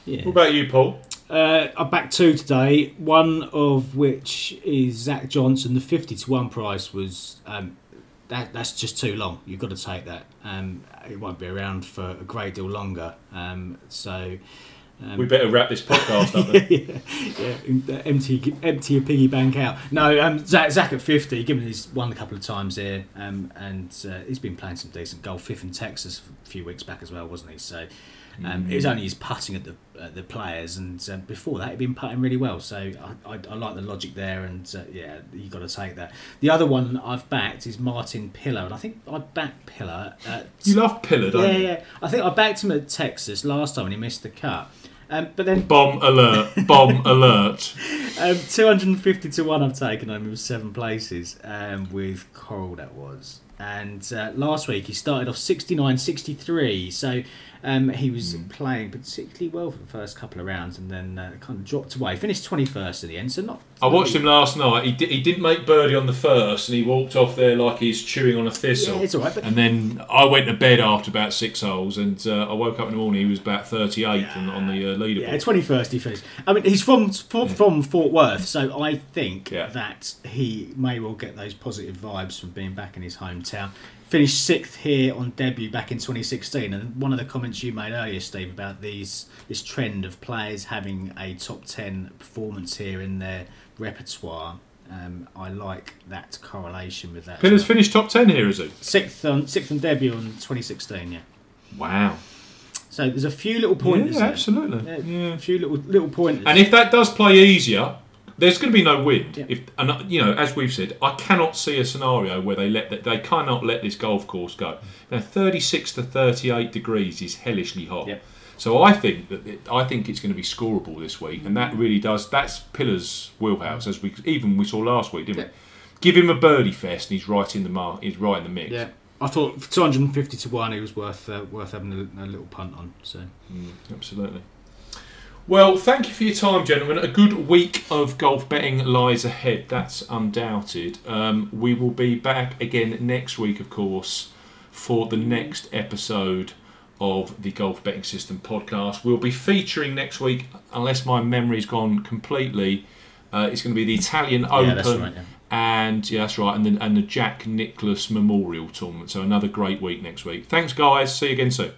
S2: Yeah.
S1: What about you, Paul?
S2: Uh, I backed two today. One of which is Zach Johnson. The fifty to one price was um, that. That's just too long. You've got to take that. Um, it won't be around for a great deal longer. Um, so. Um,
S1: We better wrap this podcast up. Then.
S2: yeah, yeah, empty, empty your piggy bank out. No, um, Zach, Zach at fifty, given he's won a couple of times here, um, and uh, he's been playing some decent golf. Fifth in Texas a few weeks back as well, wasn't he? So um, it was only his putting at the at the players, and uh, before that he'd been putting really well. So I, I, I like the logic there, and uh, yeah, you got to take that. The other one I've backed is Martin Piller, and I think I backed Piller. At,
S1: You love Piller, don't you?
S2: yeah,
S1: you?
S2: yeah. I think I backed him at Texas last time and he missed the cut. Um, but then
S1: Bomb alert! Bomb alert!
S2: um, 250 to 1 I've taken him with seven places um, with Coral, that was. And uh, last week he started off 69 63, so um, he was
S1: Hmm.
S2: playing particularly well for the first couple of rounds and then uh, kind of dropped away. Finished 21st at the end, so not.
S1: I watched him last night. He, di- he didn't make birdie on the first, and he walked off there like he's chewing on a thistle.
S2: Yeah, it's all right, but
S1: And then I went to bed after about six holes, and uh, I woke up in the morning. He was about 38th on, on the uh, leaderboard.
S2: Yeah, twenty first he finished. I mean, he's from from, from Fort Worth, so I think
S1: Yeah.
S2: that he may well get those positive vibes from being back in his hometown. Finished sixth here on debut back in 2016, and one of the comments you made earlier, Steve, about these this trend of players having a top 10 performance here in their repertoire. Um, I like that correlation with that.
S1: Piller's finished top 10 here, is he?
S2: sixth on sixth on debut on 2016, yeah.
S1: Wow.
S2: So there's a few little pointers.
S1: yeah, absolutely.
S2: Yeah,
S1: Yeah.
S2: A few little little pointers.
S1: And if that does play easier, there's going to be no wind.
S2: Yeah.
S1: If and you know, as we've said, I cannot see a scenario where they let that they cannot let this golf course go. Now, 36 to 38 degrees is hellishly hot.
S2: Yeah.
S1: So I think that it, I think it's going to be scoreable this week, and that really does. That's Piller's wheelhouse, as we even we saw last week, didn't
S2: Yeah.
S1: we? Give him a birdie fest, and he's right in the mark. He's right in the mix.
S2: Yeah, I thought 250 to one, it was worth uh, worth having a, a little punt on. So
S1: Mm, absolutely. Well, thank you for your time, gentlemen. A good week of golf betting lies ahead. That's undoubted. Um, we will be back again next week, of course, for the next episode of the Golf Betting System podcast. We'll be featuring next week, unless my memory's gone completely. Uh, it's going to be the Italian Open
S2: yeah, right. Yeah.
S1: and yeah, that's right, and the, and the Jack Nicklaus Memorial Tournament. So another great week next week. Thanks, guys. See you again soon.